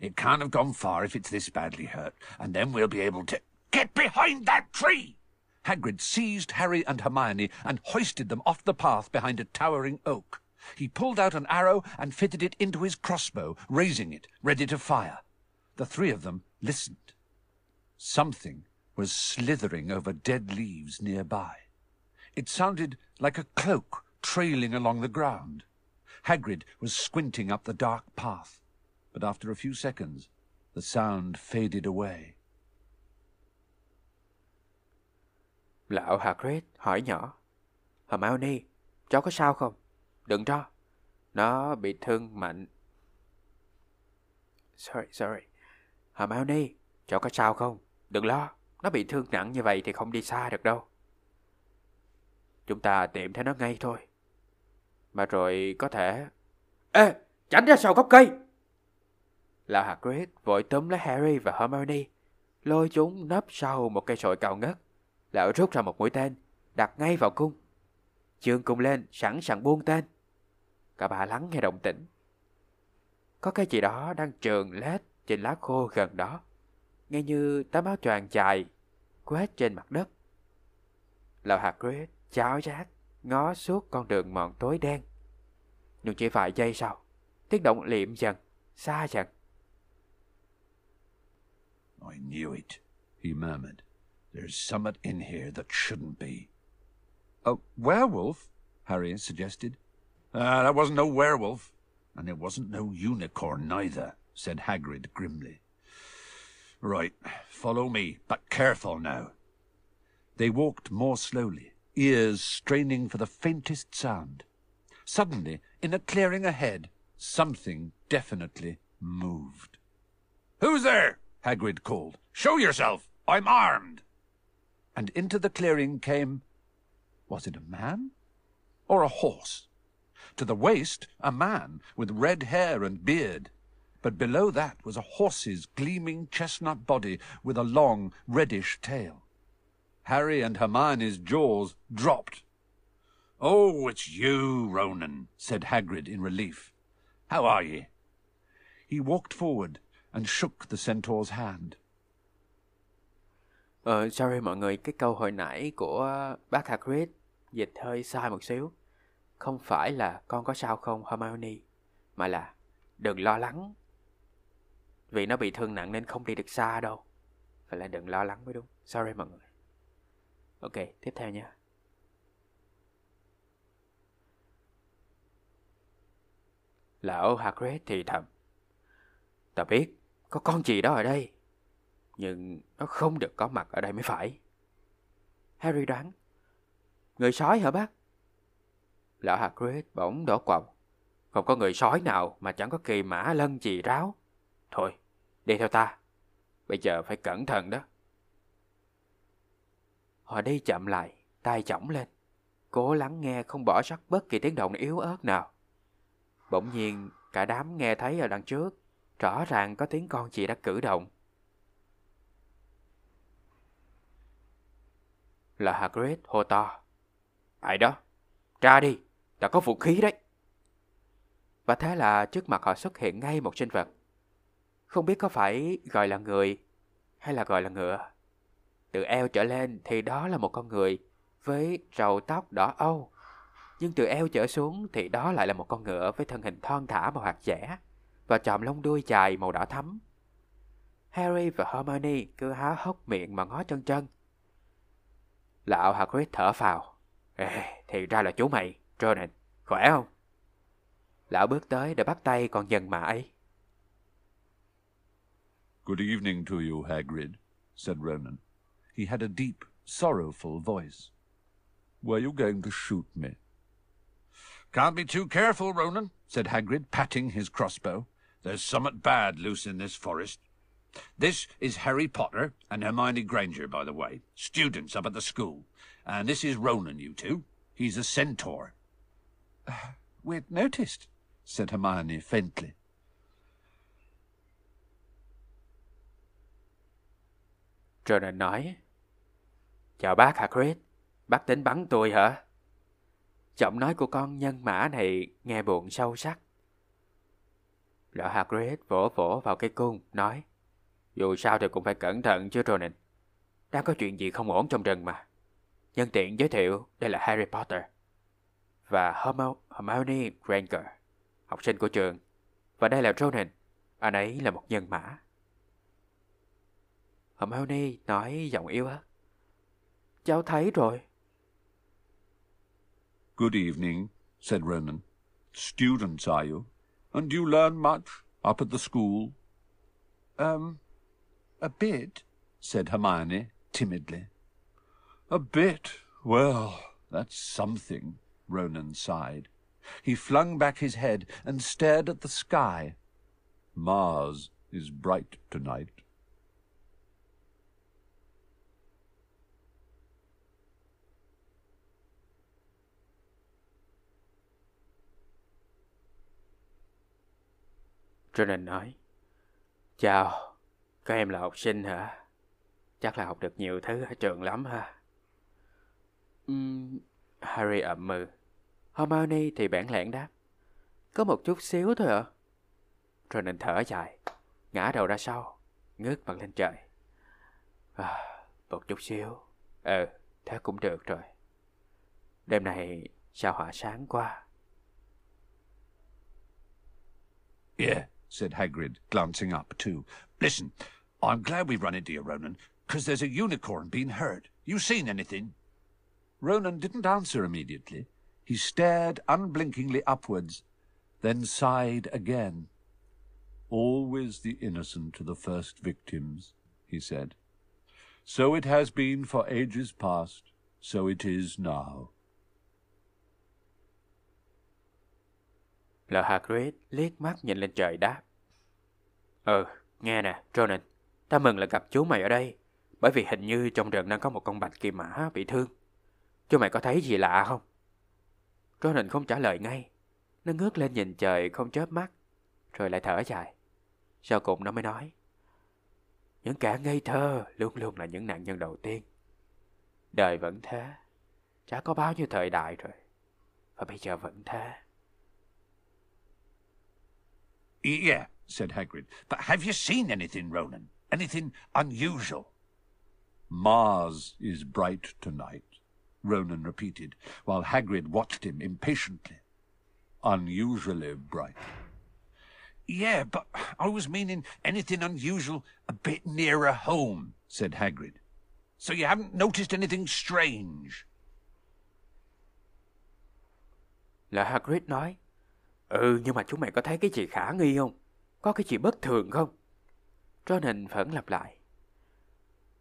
It can't have gone far if it's this badly hurt, and then we'll be able to... Get behind that tree! Hagrid seized Harry and Hermione and hoisted them off the path behind a towering oak. He pulled out an arrow and fitted it into his crossbow, raising it, ready to fire. The three of them listened. Something was slithering over dead leaves nearby. It sounded like a cloak trailing along the ground. Hagrid was squinting up the dark path, but after a few seconds, the sound faded away. Lão Hagrid hỏi nhỏ. Hermione, cháu có sao không? Đừng cho. Nó bị thương mạnh. Sorry, sorry. Hermione, cháu có sao không? Đừng lo. Nó bị thương nặng như vậy thì không đi xa được đâu. Chúng ta tìm thấy nó ngay thôi. Mà rồi có thể... Ê, tránh ra sau gốc cây! Lão Hagrid vội túm lấy Harry và Hermione, lôi chúng nấp sau một cây sồi cao ngất. Lão rút ra một mũi tên, đặt ngay vào cung. Chương cùng lên, sẵn sàng buông tên. Cả ba lắng nghe động tĩnh. Có cái gì đó đang trườn lết trên lá khô gần đó. Nghe như tấm áo choàng dài quét trên mặt đất. Lão Hagrid cháo rác ngó suốt con đường mòn tối đen. Nhưng chỉ vài giây sau, tiếng động liệm dần, xa dần. I knew it, he murmured. There's something in here that shouldn't be. A werewolf? Harry suggested. Ah, uh, that wasn't no werewolf. And it wasn't no unicorn neither, said Hagrid grimly. Right, follow me, but careful now. They walked more slowly, ears straining for the faintest sound. Suddenly, in a clearing ahead, something definitely moved. Who's there? Hagrid called. Show yourself! I'm armed! And into the clearing came... Was it a man? Or a horse? To the waist, a man with red hair and beard. But below that was a horse's gleaming chestnut body with a long, reddish tail. Harry and Hermione's jaws dropped. Oh, it's you, Ronan, said Hagrid in relief. How are ye? He walked forward and shook the centaur's hand. Ờ, sorry mọi người, cái câu hồi nãy của bác Hagrid dịch hơi sai một xíu. Không phải là con có sao không Hermione, mà là đừng lo lắng. Vì nó bị thương nặng nên không đi được xa đâu. Vậy là đừng lo lắng mới đúng. Sorry mọi người. Ok, tiếp theo nha. Lão Hagrid thì thầm. Ta biết có con gì đó ở đây. Nhưng nó không được có mặt ở đây mới phải. Harry đoán. Người sói hả bác? Lão Hagrid bỗng đổ quọng Không có người sói nào mà chẳng có kỳ mã lân gì ráo. Thôi, đi theo ta. Bây giờ phải cẩn thận đó. Họ đi chậm lại, tay chỏng lên. Cố lắng nghe không bỏ sót bất kỳ tiếng động yếu ớt nào. Bỗng nhiên, cả đám nghe thấy ở đằng trước, rõ ràng có tiếng con chị đã cử động. Là Hagrid hô to. Ai đó, ra đi, đã có vũ khí đấy. Và thế là trước mặt họ xuất hiện ngay một sinh vật. Không biết có phải gọi là người hay là gọi là ngựa. Từ eo trở lên thì đó là một con người với râu tóc đỏ âu. Nhưng từ eo trở xuống thì đó lại là một con ngựa với thân hình thon thả màu hạt dẻ và chòm lông đuôi dài màu đỏ thắm. Harry và Hermione cứ há hốc miệng mà ngó chân chân. Lão Hagrid thở phào. Ê, thì ra là chú mày, Ronan, khỏe không? Lão bước tới để bắt tay con dân mà ấy. Good evening to you, Hagrid, said Ronan. He had a deep, sorrowful voice. Were you going to shoot me? Can't be too careful, Ronan, said Hagrid, patting his crossbow. There's summat bad loose in this forest. This is Harry Potter and Hermione Granger, by the way, students up at the school. And this is Ronan, you two. He's a centaur. [sighs] Uh, we'd noticed, said Hermione faintly. Jordan nói, Chào bác Hagrid, bác tính bắn tôi hả? Giọng nói của con nhân mã này nghe buồn sâu sắc. Lão Hagrid vỗ vỗ vào cây cung, nói, Dù sao thì cũng phải cẩn thận chứ Ronan. Đang có chuyện gì không ổn trong rừng mà. Nhân tiện giới thiệu, đây là Harry Potter. Và Hermione Granger, học sinh của trường. Và đây là Ronan, anh ấy là một nhân mã. Hermione nói giọng yếu ớt. Cháu thấy rồi. Good evening, said Ronan. Students, are you? And do you learn much up at the school? Um, a bit, said Hermione timidly. A bit? Well, that's something, Ronan sighed. He flung back his head and stared at the sky. Mars is bright tonight. Ronan nói. Chào, các em là học sinh hả? Chắc là học được nhiều thứ ở trường lắm ha. Uhm, Harry ậm mừ. Hermione thì bản lẽn đáp. Có một chút xíu thôi ạ. À? Ronan thở dài, ngã đầu ra sau, ngước mặt lên trời. À, một chút xíu. Ừ, thế cũng được rồi. Đêm này sao hỏa sáng quá. Yeah, said Hagrid, glancing up too. Listen, I'm glad we've run into you, Ronan, because there's a unicorn being heard. You seen anything? Ronan didn't answer immediately. He stared unblinkingly upwards, then sighed again. Always the innocent are the first victims, he said. So it has been for ages past, so it is now. Là Hagrid liếc mắt nhìn lên trời đáp. Ừ, nghe nè, Ronan, ta mừng là gặp chú mày ở đây, bởi vì hình như trong rừng đang có một con bạch kỳ mã bị thương. Chú mày có thấy gì lạ không? Ronan không trả lời ngay. Nó ngước lên nhìn trời không chớp mắt, rồi lại thở dài. Sau cùng nó mới nói. Những kẻ ngây thơ luôn luôn là những nạn nhân đầu tiên. Đời vẫn thế. Chả có bao nhiêu thời đại rồi. Và bây giờ vẫn thế. Yeah, said Hagrid. But have you seen anything, Ronan? Anything unusual? Mars is bright tonight, Ronan repeated, while Hagrid watched him impatiently. Unusually bright. Yeah, but I was meaning anything unusual a bit nearer home, said Hagrid. So you haven't noticed anything strange? Là Hagrid nói. Ừ, nhưng mà chúng mày có thấy cái gì khả nghi không? Có cái gì bất thường không? Ronan vẫn lặp lại.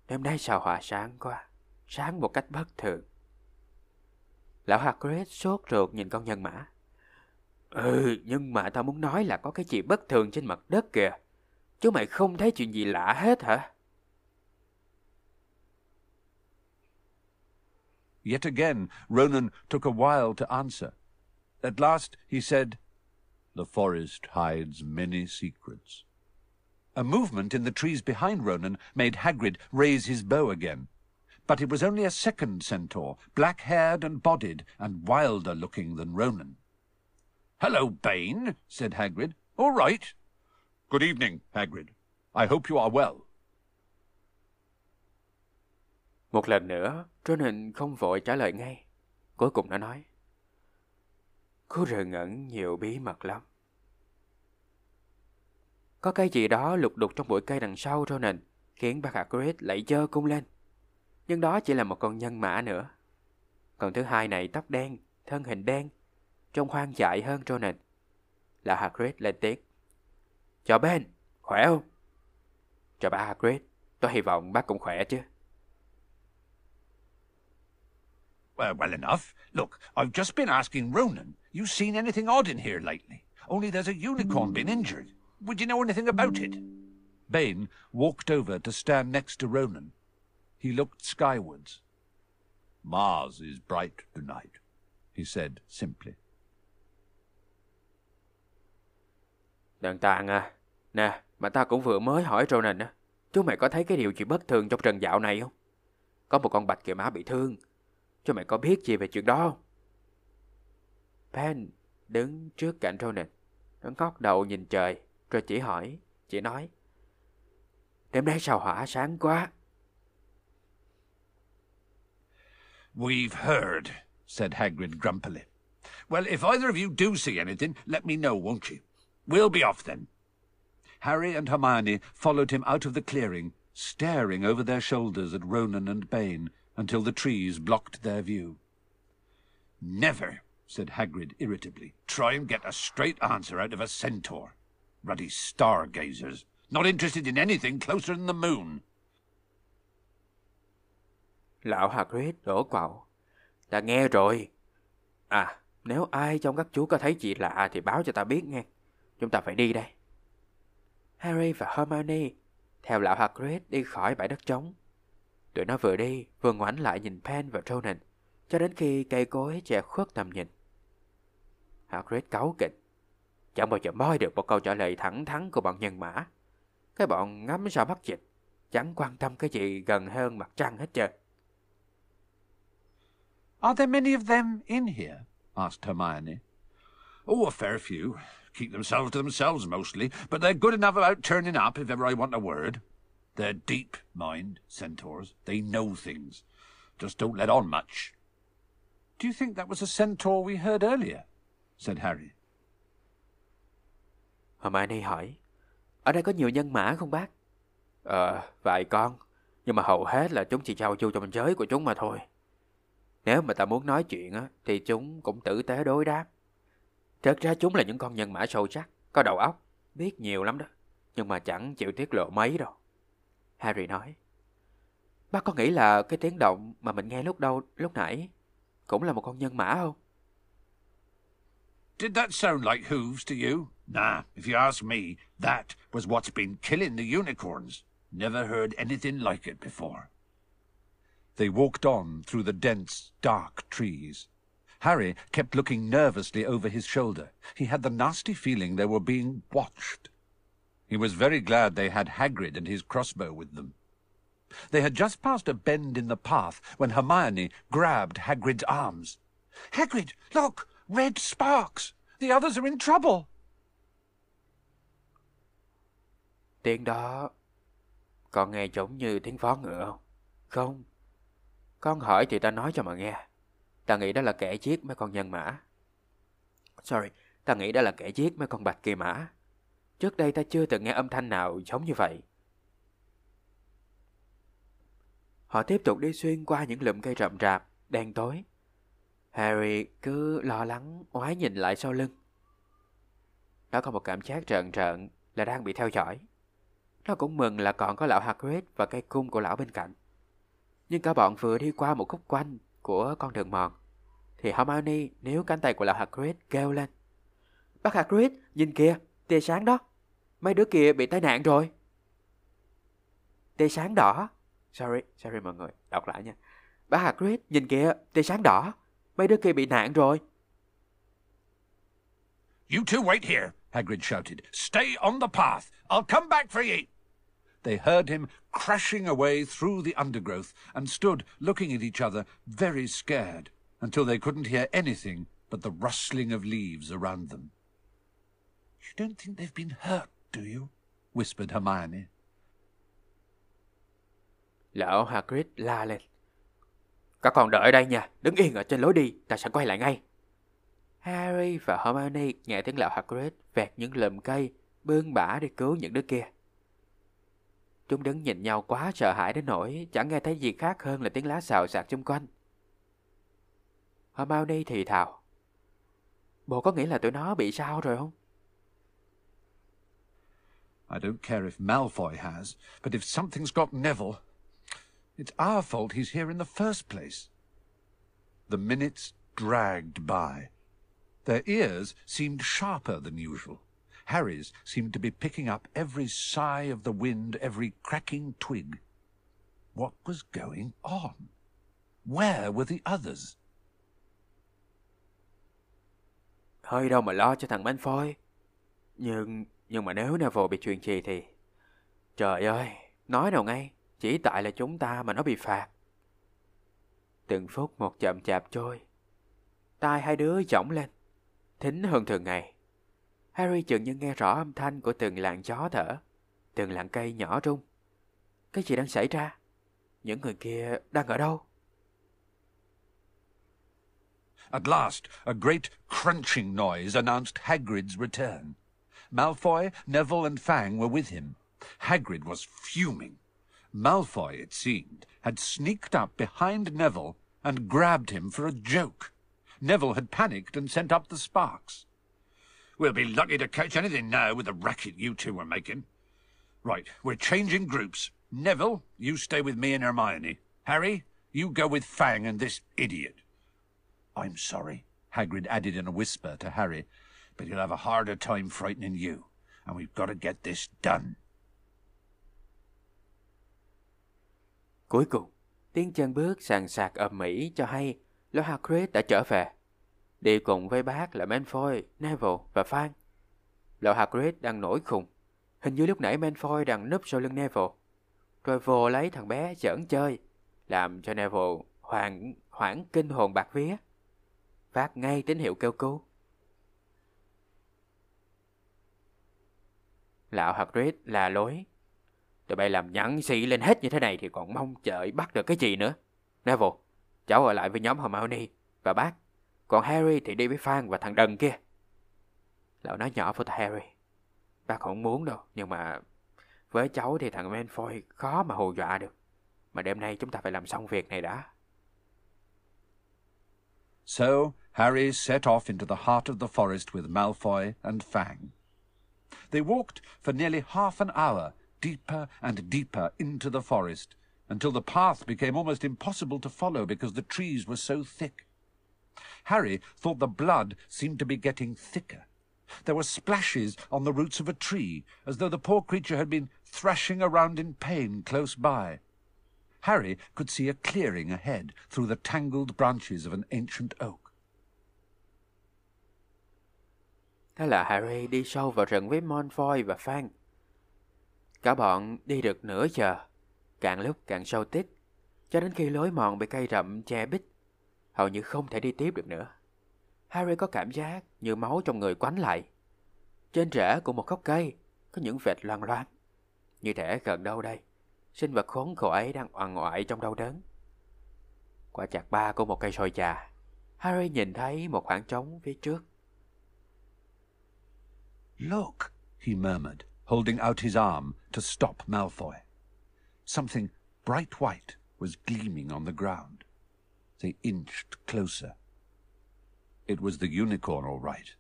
Đêm nay sao hỏa sáng quá, sáng một cách bất thường. Lão Hagrid sốt ruột nhìn con nhân mã. Ừ, nhưng mà tao muốn nói là có cái gì bất thường trên mặt đất kìa. Chú mày không thấy chuyện gì lạ hết hả? Yet again, Ronan took a while to answer. At last he said, The forest hides many secrets. A movement in the trees behind Ronan made Hagrid raise his bow again. But it was only a second centaur, black-haired and bodied, and wilder looking than Ronan. Hello, Bane, said Hagrid. All right. Good evening, Hagrid. I hope you are well. Một lần nữa, Ronan không vội trả lời ngay. Cuối cùng nó nói. Khu rừng ẩn nhiều bí mật lắm. Có cái gì đó lục đục trong bụi cây đằng sau Ronan, khiến bác Hagrid lại dơ cung lên. Nhưng đó chỉ là một con nhân mã nữa. Còn thứ hai này tóc đen, thân hình đen, trông hoang dại hơn Ronan. Là Hagrid lên tiếng. Chào Ben, khỏe không? Chào bác Hagrid, tôi hy vọng bác cũng khỏe chứ. Well, well enough. Look, I've just been asking Ronan. You seen anything odd in here lately? Only there's a unicorn been injured. Would you know anything about it? Bane walked over to stand next to Ronan. He looked skywards. Mars is bright tonight, he said simply. Đàn tàn à, nè, mà ta cũng vừa mới hỏi Ronan á. Chú mày có thấy cái điều gì bất thường trong trần dạo này không? Có một con bạch kỳ mã bị thương. Cho mày có biết gì về chuyện đó không? Đứng trước cạnh Ronan. Nó ngóc đầu nhìn trời, rồi chỉ hỏi, chỉ nói. Đêm nay sao hỏa sáng quá. We've heard, said Hagrid grumpily. Well, if either of you do see anything, let me know, won't you? We'll be off then. Harry and Hermione followed him out of the clearing, staring over their shoulders at Ronan and Bane until the trees blocked their view. Never, said Hagrid irritably, try and get a straight answer out of a centaur. Ruddy stargazers, not interested in anything closer than the moon. Lão Hagrid đổ quạo. Ta nghe rồi. À, nếu ai trong các chú có thấy chị lạ thì báo cho ta biết nghe. Chúng ta phải đi đây. Harry và Hermione theo lão Hagrid đi khỏi bãi đất trống. Tụi nó vừa đi, vừa ngoảnh lại nhìn Pen và Ronan, cho đến khi cây cối che khuất tầm nhìn. Hagrid cáu kỉnh. Chẳng bao giờ moi được một câu trả lời thẳng thắn của bọn nhân mã. Cái bọn ngắm sao bắt dịch, chẳng quan tâm cái gì gần hơn mặt trăng hết trơn. Are there many of them in here? asked Hermione. Oh, a fair few. Keep themselves to themselves mostly, but they're good enough about turning up if ever I want a word. They're deep, mind, centaurs. They know things. Just don't let on much. Do you think that was a centaur we heard earlier? said Harry. Hermione hỏi, ở đây có nhiều nhân mã không bác? Ờ, vài con, nhưng mà hầu hết là chúng chỉ trao chu trong giới của chúng mà thôi. Nếu mà ta muốn nói chuyện á, thì chúng cũng tử tế đối đáp. Thật ra chúng là những con nhân mã sâu sắc, có đầu óc, biết nhiều lắm đó, nhưng mà chẳng chịu tiết lộ mấy đâu. Harry nói, bác có nghĩ là cái tiếng động mà mình nghe lúc đâu lúc nãy cũng là một con nhân mã không? Did that sound like hooves to you? Nah, if you ask me, that was what's been killing the unicorns. Never heard anything like it before. They walked on through the dense, dark trees. Harry kept looking nervously over his shoulder. He had the nasty feeling they were being watched. He was very glad they had Hagrid and his crossbow with them. They had just passed a bend in the path when Hermione grabbed Hagrid's arms. Hagrid, look! Red sparks! The others are in trouble! Tiếng đó con nghe giống như tiếng vó ngựa không? Không. Con hỏi thì ta nói cho mà nghe. Ta nghĩ đó là kẻ giết mấy con nhân mã. Sorry, ta nghĩ đó là kẻ giết mấy con bạch kỳ mã. Trước đây ta chưa từng nghe âm thanh nào giống như vậy. Họ tiếp tục đi xuyên qua những lùm cây rậm rạp, đen tối. Harry cứ lo lắng, oái nhìn lại sau lưng. Nó có một cảm giác trợn trợn là đang bị theo dõi. Nó cũng mừng là còn có lão Hagrid và cây cung của lão bên cạnh. Nhưng cả bọn vừa đi qua một khúc quanh của con đường mòn, thì Hermione níu cánh tay của lão Hagrid kêu lên. Bác Hagrid, nhìn kìa, tia sáng đó. Mấy đứa kia bị tai nạn rồi. Tia sáng đỏ. Sorry, sorry mọi người, đọc lại nha. Bác Hagrid, nhìn kìa, tia sáng đỏ. Mấy đứa kia bị nạn rồi. You two wait here, Hagrid shouted. Stay on the path. I'll come back for ye. They heard him crashing away through the undergrowth and stood looking at each other very scared until they couldn't hear anything but the rustling of leaves around them. You don't think they've been hurt, do you? whispered Hermione. Lão Hagrid la lên. Các con đợi đây nha, đứng yên ở trên lối đi, ta sẽ quay lại ngay. Harry và Hermione nghe tiếng lão Hagrid vẹt những lùm cây, bươn bả để cứu những đứa kia. Chúng đứng nhìn nhau quá sợ hãi đến nỗi chẳng nghe thấy gì khác hơn là tiếng lá xào xạc xung quanh. Hermione thì thào. Bộ có nghĩ là tụi nó bị sao rồi không? I don't care if Malfoy has, but if something's got Neville, it's our fault he's here in the first place. The minutes dragged by. Their ears seemed sharper than usual. Harry's seemed to be picking up every sigh of the wind, every cracking twig. What was going on? Where were the others? Hơi đâu mà lo cho thằng Malfoy. Nhưng, nhưng mà nếu Neville bị truyền trì thì... Trời ơi, nói đâu ngay, chỉ tại là chúng ta mà nó bị phạt. Từng phút một chậm chạp trôi. Tai hai đứa chỏng lên, thính hơn thường ngày. Harry chừng như nghe rõ âm thanh của từng làn gió thở, từng làn cây nhỏ rung. Cái gì đang xảy ra? Những người kia đang ở đâu? At last, a great crunching noise announced Hagrid's return. Malfoy, Neville, and Fang were with him. Hagrid was fuming. Malfoy, it seemed, had sneaked up behind Neville and grabbed him for a joke. Neville had panicked and sent up the sparks. We'll be lucky to catch anything now with the racket you two were making. Right, we're changing groups. Neville, you stay with me and Hermione. Harry, you go with Fang and this idiot. I'm sorry, Hagrid added in a whisper to Harry, but he'll have a harder time frightening you, and we've got to get this done. Cuối cùng, tiếng chân bước sàn sạc ầm mỹ cho hay Lord Hagrid đã trở về. Đi cùng với bác là Malfoy, Neville và Fang. Lord Hagrid đang nổi khùng. Hình như lúc nãy Malfoy đang núp sau lưng Neville. Rồi vô lấy thằng bé giỡn chơi, làm cho Neville hoảng, hoảng kinh hồn bạc vía. Phát ngay tín hiệu kêu cứu. Lão Hagrid là lối. Tụi bay làm nhẫn sĩ lên hết như thế này thì còn mong chờ bắt được cái gì nữa. Neville, cháu ở lại với nhóm Hermione và bác. Còn Harry thì đi với Phan và thằng đần kia. Lão nói nhỏ với Harry. Bác không muốn đâu, nhưng mà với cháu thì thằng Malfoy khó mà hù dọa được. Mà đêm nay chúng ta phải làm xong việc này đã. So, Harry set off into the heart of the forest with Malfoy and Fang. They walked for nearly half an hour, deeper and deeper into the forest, until the path became almost impossible to follow because the trees were so thick. Harry thought the blood seemed to be getting thicker. There were splashes on the roots of a tree, as though the poor creature had been thrashing around in pain close by. Harry could see a clearing ahead through the tangled branches of an ancient oak. Thế là Harry đi sâu vào rừng với Malfoy và Fang. Cả bọn đi được nửa giờ, càng lúc càng sâu tít, cho đến khi lối mòn bị cây rậm che bít, hầu như không thể đi tiếp được nữa. Harry có cảm giác như máu trong người quánh lại. Trên rễ của một gốc cây có những vệt loang loáng. Như thể gần đâu đây, sinh vật khốn khổ ấy đang oằn ngoại trong đau đớn. Qua chặt ba của một cây sồi già, Harry nhìn thấy một khoảng trống phía trước. Look, he murmured, holding out his arm to stop Malfoy. Something bright white was gleaming on the ground. They inched closer. It was the unicorn, all right,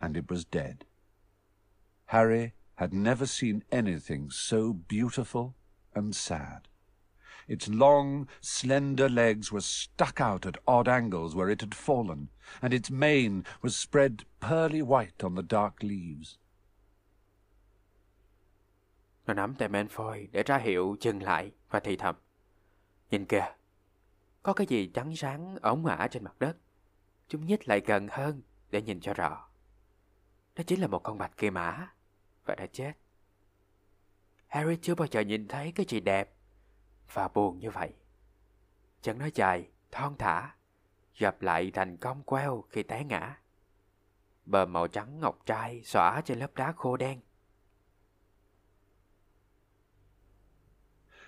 and it was dead. Harry had never seen anything so beautiful and sad. Its long, slender legs were stuck out at odd angles where it had fallen, and its mane was spread pearly white on the dark leaves. Nó nắm tay Manfoy để ra hiệu dừng lại và thì thầm. Nhìn kìa, có cái gì trắng sáng ống ả trên mặt đất. Chúng nhích lại gần hơn để nhìn cho rõ. Đó chính là một con bạch kỳ mã và đã chết. Harry chưa bao giờ nhìn thấy cái gì đẹp và buồn như vậy. Chân nó dài, thon thả, gặp lại thành cong queo khi té ngã. Bờ màu trắng ngọc trai xõa trên lớp đá khô đen.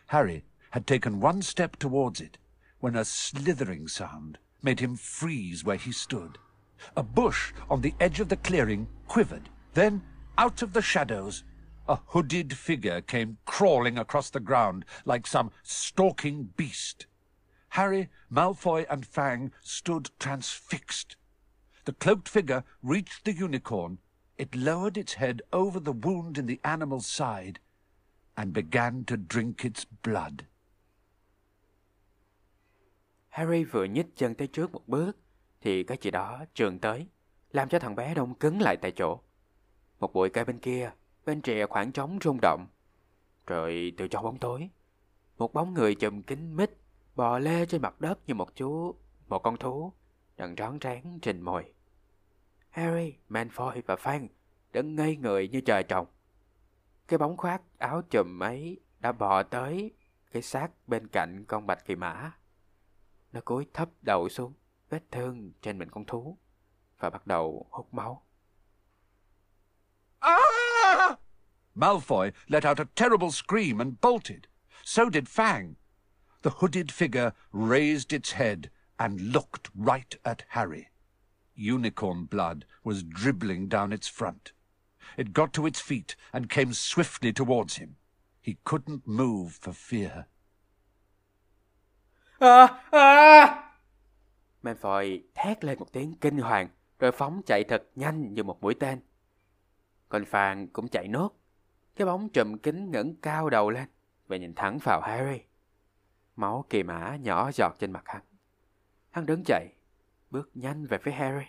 Harry had taken one step towards it when a slithering sound made him freeze where he stood. A bush on the edge of the clearing quivered. Then, out of the shadows, a hooded figure came crawling across the ground like some stalking beast. Harry, Malfoy, and Fang stood transfixed. The cloaked figure reached the unicorn. It lowered its head over the wound in the animal's side and began to drink its blood. Harry vừa nhích chân tới trước một bước thì cái gì đó trườn tới, làm cho thằng bé đông cứng lại tại chỗ. Một bụi cây bên kia, bên rìa khoảng trống rung động. Rồi từ trong bóng tối, một bóng người chùm kính mít bò lê trên mặt đất như một chú, một con thú đang rón rén trình mồi. Harry, Manfoy và Fang đứng ngây người như trời trồng. Cái bóng khoác áo chùm ấy đã bò tới cái xác bên cạnh con bạch kỳ mã. Nó cúi thấp đầu xuống vết thương trên mình con thú và bắt đầu hút máu. Malfoy let out a terrible scream and bolted. So did Fang. The hooded figure raised its head and looked right at Harry. Unicorn blood was dribbling down its front. It got to its feet and came swiftly towards him. He couldn't move for fear. À, à! Malfoy thét lên một tiếng kinh hoàng, rồi phóng chạy thật nhanh như một mũi tên. Còn Phàn cũng chạy nốt. Cái bóng trùm kính ngẩng cao đầu lên và nhìn thẳng vào Harry. Máu kỳ mã nhỏ giọt trên mặt hắn. Hắn đứng dậy, bước nhanh về phía Harry.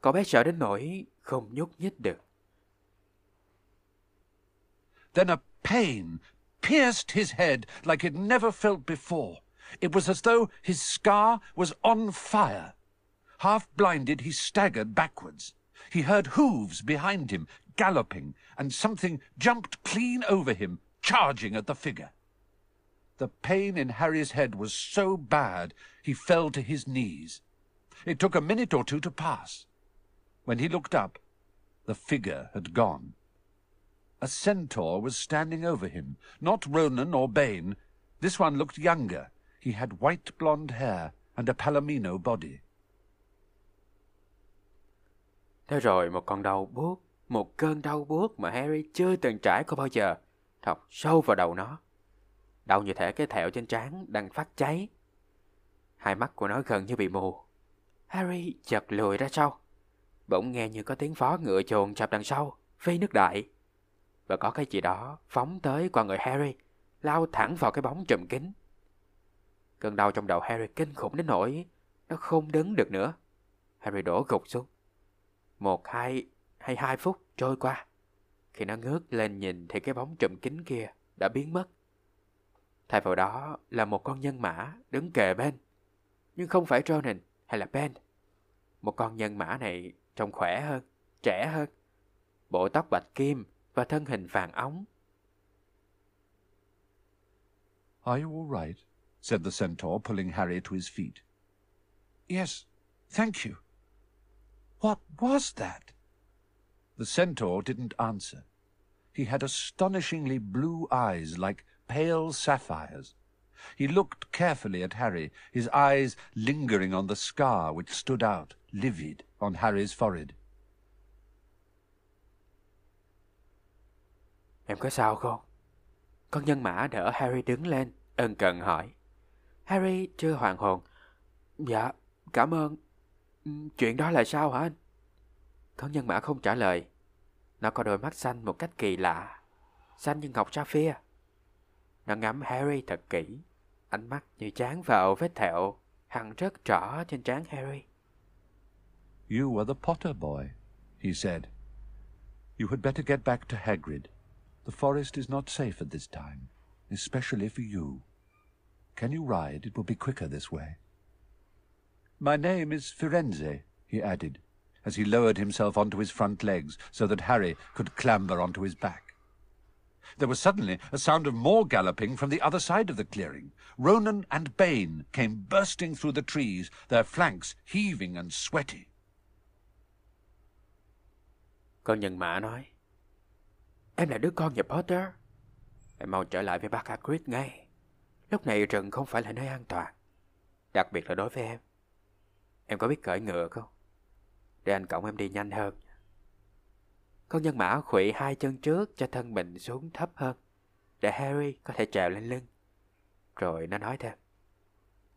Cậu bé sợ đến nỗi không nhúc nhích được. Then a pain pierced his head like it never felt before. It was as though his scar was on fire. Half blinded, he staggered backwards. He heard hooves behind him, galloping, and something jumped clean over him, charging at the figure. The pain in Harry's head was so bad he fell to his knees. It took a minute or two to pass. When he looked up, the figure had gone. A centaur was standing over him, not Ronan or Bane. This one looked younger. He had white blonde hair and a palomino body. Thế rồi một con đau buốt, một cơn đau buốt mà Harry chưa từng trải qua bao giờ, thọc sâu vào đầu nó. Đau như thể cái thẹo trên trán đang phát cháy. Hai mắt của nó gần như bị mù. Harry chật lùi ra sau. Bỗng nghe như có tiếng phó ngựa chồn chập đằng sau, phi nước đại. Và có cái gì đó phóng tới qua người Harry, lao thẳng vào cái bóng trùm kính. Cơn đau trong đầu Harry kinh khủng đến nỗi nó không đứng được nữa. Harry đổ gục xuống. Một, hai hay hai phút trôi qua. Khi nó ngước lên nhìn thì cái bóng trùm kính kia đã biến mất. Thay vào đó là một con nhân mã đứng kề bên. Nhưng không phải Ronan hay là Ben. Một con nhân mã này trông khỏe hơn, trẻ hơn. Bộ tóc bạch kim và thân hình vàng óng. Are you all right? said the centaur, pulling Harry to his feet. Yes, thank you. What was that? The centaur didn't answer. He had astonishingly blue eyes like pale sapphires. He looked carefully at Harry, his eyes lingering on the scar which stood out, livid, on Harry's forehead. Em có sao không? Con nhân mã đỡ Harry đứng lên, ân cần hỏi. Harry chưa hoàn hồn. Dạ, cảm ơn. Chuyện đó là sao hả anh? Con nhân mã không trả lời. Nó có đôi mắt xanh một cách kỳ lạ, xanh như ngọc sapphire. Nó ngắm Harry thật kỹ, ánh mắt như chán vào vết thẹo hằn rất rõ trên trán Harry. You are the Potter boy, he said. You had better get back to Hagrid. The forest is not safe at this time, especially for you. Can you ride? It will be quicker this way. My name is Firenze, he added, as he lowered himself onto his front legs so that Harry could clamber onto his back. There was suddenly a sound of more galloping from the other side of the clearing. Ronan and Bane came bursting through the trees, their flanks heaving and sweaty. Con nhân mã nói, Em là đứa con nhà Potter. Em mau trở lại với bác Hagrid ngay. Lúc này rừng không phải là nơi an toàn. Đặc biệt là đối với em. Em có biết cởi ngựa không? Để anh cõng em đi nhanh hơn. Con nhân mã khuỵu hai chân trước cho thân mình xuống thấp hơn. Để Harry có thể trèo lên lưng. Rồi nó nói thêm.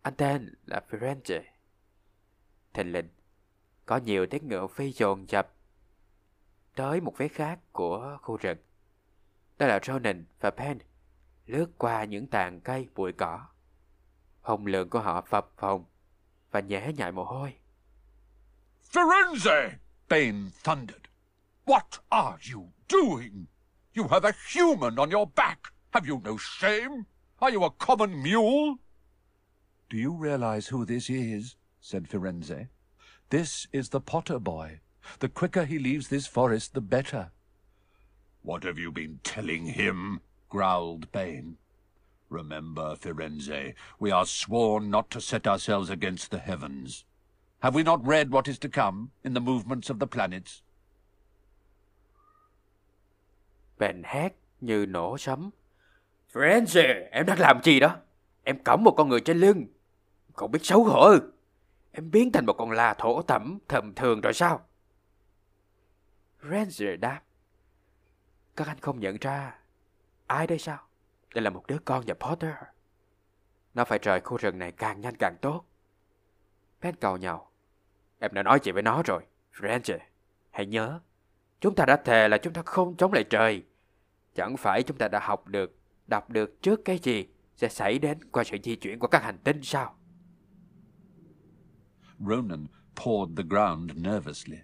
Anh tên là Firenze. Thình lình, có nhiều tiếng ngựa phi dồn dập tới một phía khác của khu rừng. Đó là Ronan và Penn lướt qua những tàn cây bụi cỏ. Hồng lượng của họ phập phồng và nhễ nhại mồ hôi. Firenze! Bane thundered. What are you doing? You have a human on your back. Have you no shame? Are you a common mule? Do you realize who this is? said Firenze. This is the Potter boy. The quicker he leaves this forest, the better. What have you been telling him? growled Bane. Remember, Firenze, we are sworn not to set ourselves against the heavens. Have we not read what is to come in the movements of the planets? Bèn hét như nổ sấm. Frenzy, em đang làm gì đó? Em cõng một con người trên lưng. Không biết xấu hổ ư? Em biến thành một con la thổ tẩm thầm thường rồi sao? Ranger đáp. Các anh không nhận ra. Ai đây sao? Đây là một đứa con nhà Potter. Nó phải rời khu rừng này càng nhanh càng tốt. Ben cầu nhau. Em đã nói chuyện với nó rồi. Frenzy, hãy nhớ. Chúng ta đã thề là chúng ta không chống lại trời. Chẳng phải chúng ta đã học được, đọc được trước cái gì sẽ xảy đến qua sự di chuyển của các hành tinh sao? Ronan pawed the ground nervously.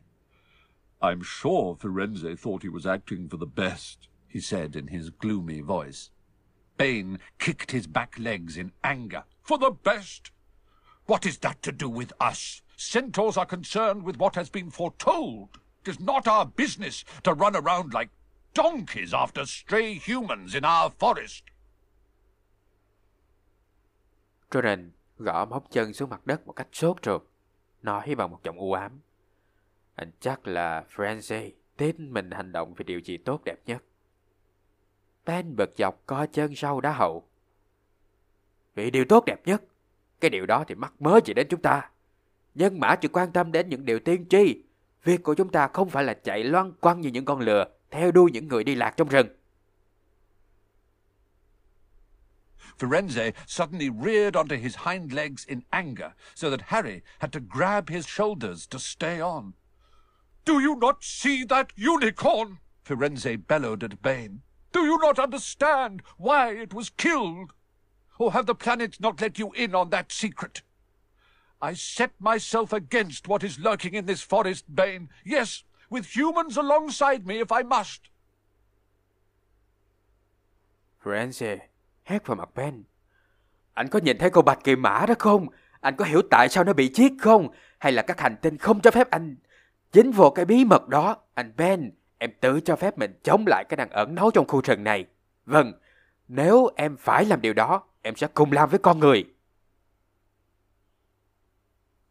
I'm sure Firenze thought he was acting for the best, he said in his gloomy voice. Bane kicked his back legs in anger. For the best? What is that to do with us? Centaurs are concerned with what has been foretold. It is not our business to run around like donkeys after stray humans in our forest. Jordan gõ móc chân xuống mặt đất một cách sốt ruột, nói bằng một giọng u ám. Anh chắc là Francie tin mình hành động vì điều gì tốt đẹp nhất. Ben bật dọc co chân sau đá hậu. Vì điều tốt đẹp nhất, cái điều đó thì mắc mớ gì đến chúng ta. Nhân mã chỉ quan tâm đến những điều tiên tri. Việc của chúng ta không phải là chạy loan quăng như những con lừa, theo đuôi những người đi lạc trong rừng. Firenze suddenly reared onto his hind legs in anger, so that Harry had to grab his shoulders to stay on. Do you not see that unicorn? Firenze bellowed at Bane. Do you not understand why it was killed? Or have the planets not let you in on that secret? I set myself against what is lurking in this forest, Bane. Yes, with humans alongside me if I must. Francie hét vào mặt Ben. Anh có nhìn thấy con bạch kỳ mã đó không? Anh có hiểu tại sao nó bị giết không? Hay là các hành tinh không cho phép anh dính vào cái bí mật đó? Anh Ben, em tự cho phép mình chống lại cái đàn ẩn náu trong khu rừng này. Vâng, nếu em phải làm điều đó, em sẽ cùng làm với con người.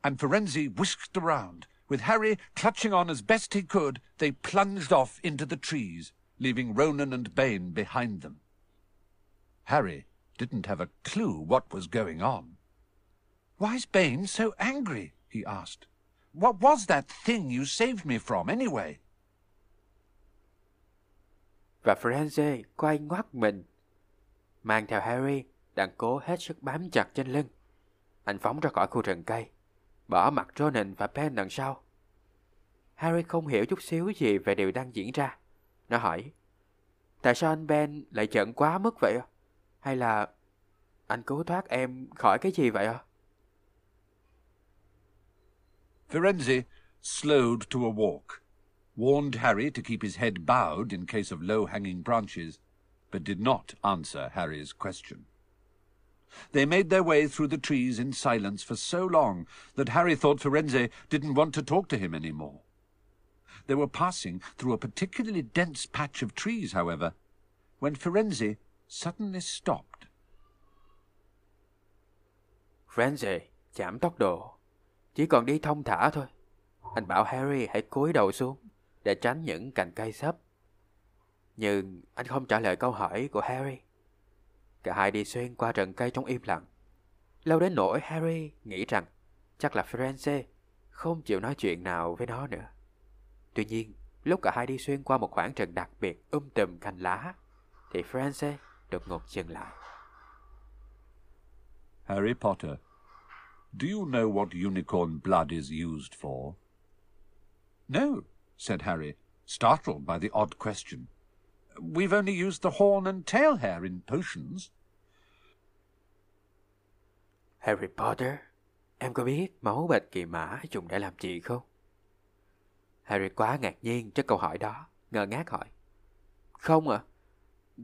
And Firenze whisked around. With Harry clutching on as best he could, they plunged off into the trees, leaving Ronan and Bane behind them. Harry didn't have a clue what was going on. Why's Bane so angry? he asked. What was that thing you saved me from, anyway? Và Francie quay ngoắt mình, mang theo Harry đang cố hết sức bám chặt trên lưng. Anh phóng ra khỏi khu rừng cây, bỏ mặt Ronan và Ben đằng sau. Harry không hiểu chút xíu gì về điều đang diễn ra. Nó hỏi, tại sao anh Ben lại giận quá mức vậy? Hay là anh cứu thoát em khỏi cái gì vậy? Firenze slowed to a walk, warned Harry to keep his head bowed in case of low-hanging branches, but did not answer Harry's question. They made their way through the trees in silence for so long that Harry thought Firenze didn't want to talk to him any more. They were passing through a particularly dense patch of trees, however, when Firenze suddenly stopped. Firenze giảm tốc độ, chỉ còn đi thông thả thôi. Anh bảo Harry hãy cúi đầu xuống để tránh những cành cây sấp. Nhưng anh không trả lời câu hỏi của Harry. Cả hai đi xuyên qua rừng cây trong im lặng. Lâu đến nỗi Harry nghĩ rằng chắc là Firenze không chịu nói chuyện nào với nó nữa. Tuy nhiên, lúc cả hai đi xuyên qua một khoảng rừng đặc biệt um tùm cành lá, thì Firenze đột ngột dừng lại. Harry Potter, do you know what unicorn blood is used for? No, said Harry, startled by the odd question. We've only used the horn and tail hair in potions. Harry Potter, em có biết máu bạch kỳ mã dùng để làm gì không? Harry quá ngạc nhiên trước câu hỏi đó, ngơ ngác hỏi. Không ạ, à,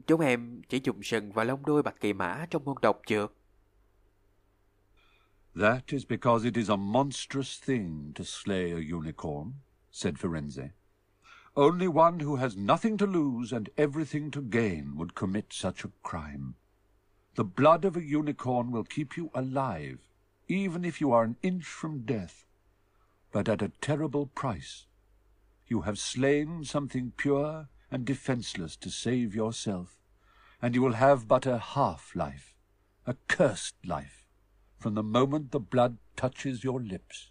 chúng em chỉ dùng sừng và lông đuôi bạch kỳ mã trong môn độc dược. That is because it is a monstrous thing to slay a unicorn, said Firenze. Only one who has nothing to lose and everything to gain would commit such a crime. The blood of a unicorn will keep you alive, even if you are an inch from death, but at a terrible price. You have slain something pure and defenseless to save yourself, and you will have but a half-life, a cursed life, from the moment the blood touches your lips.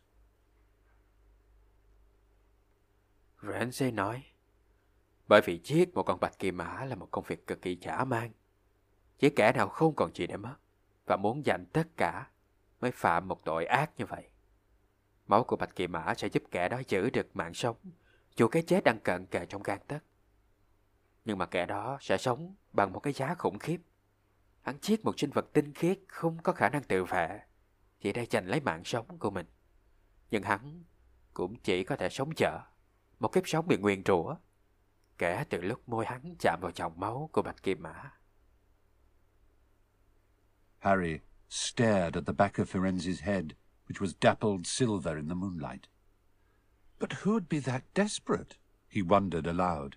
Ramsay nói, bởi vì giết một con bạch kỳ mã là một công việc cực kỳ dã man. Chỉ kẻ nào không còn gì để mất và muốn giành tất cả mới phạm một tội ác như vậy. Máu của bạch kỳ mã sẽ giúp kẻ đó giữ được mạng sống dù cái chết đang cận kề trong gan tất. Nhưng mà kẻ đó sẽ sống bằng một cái giá khủng khiếp. Hắn giết một sinh vật tinh khiết không có khả năng tự vệ, chỉ để giành lấy mạng sống của mình. Nhưng hắn cũng chỉ có thể sống chở, một kiếp sống bị nguyền rủa, kể từ lúc môi hắn chạm vào dòng máu của Bạch Kim Mã. Harry stared at the back of Firenze's head, which was dappled silver in the moonlight. But who'd be that desperate? He wondered aloud.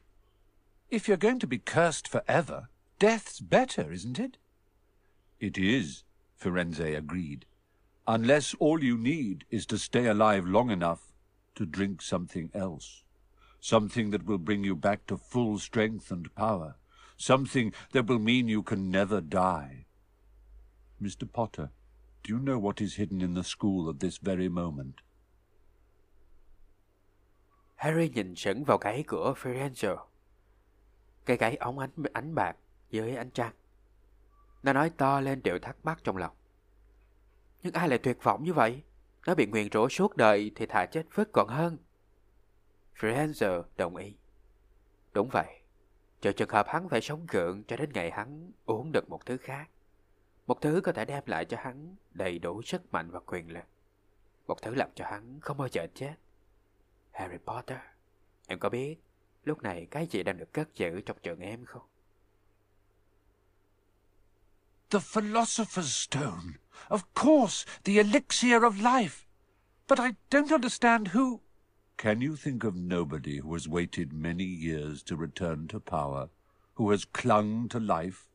If you're going to be cursed forever, death's better, isn't it? It is, Firenze agreed. Unless all you need is to stay alive long enough to drink something else. Something that will bring you back to full strength and power. Something that will mean you can never die. Mr. Potter, do you know what is hidden in the school at this very moment? Harry nhìn sững vào cái của Firenze. Cái gáy ống ánh ánh bạc dưới ánh trăng. Nó nói to lên điều thắc mắc trong lòng. Nhưng ai lại tuyệt vọng như vậy? Nó bị nguyền rủa suốt đời thì thà chết vứt còn hơn. Firenze đồng ý. Đúng vậy. Chờ trường hợp hắn phải sống gượng cho đến ngày hắn uống được một thứ khác. Một thứ có thể đem lại cho hắn đầy đủ sức mạnh và quyền lực. Một thứ làm cho hắn không bao giờ chết. Harry Potter, em có biết lúc này cái gì đang được cất giữ trong trường em không? The Philosopher's Stone. Of course, the elixir of life. But I don't understand who... Can you think of nobody who has waited many years to return to power, who has clung to life,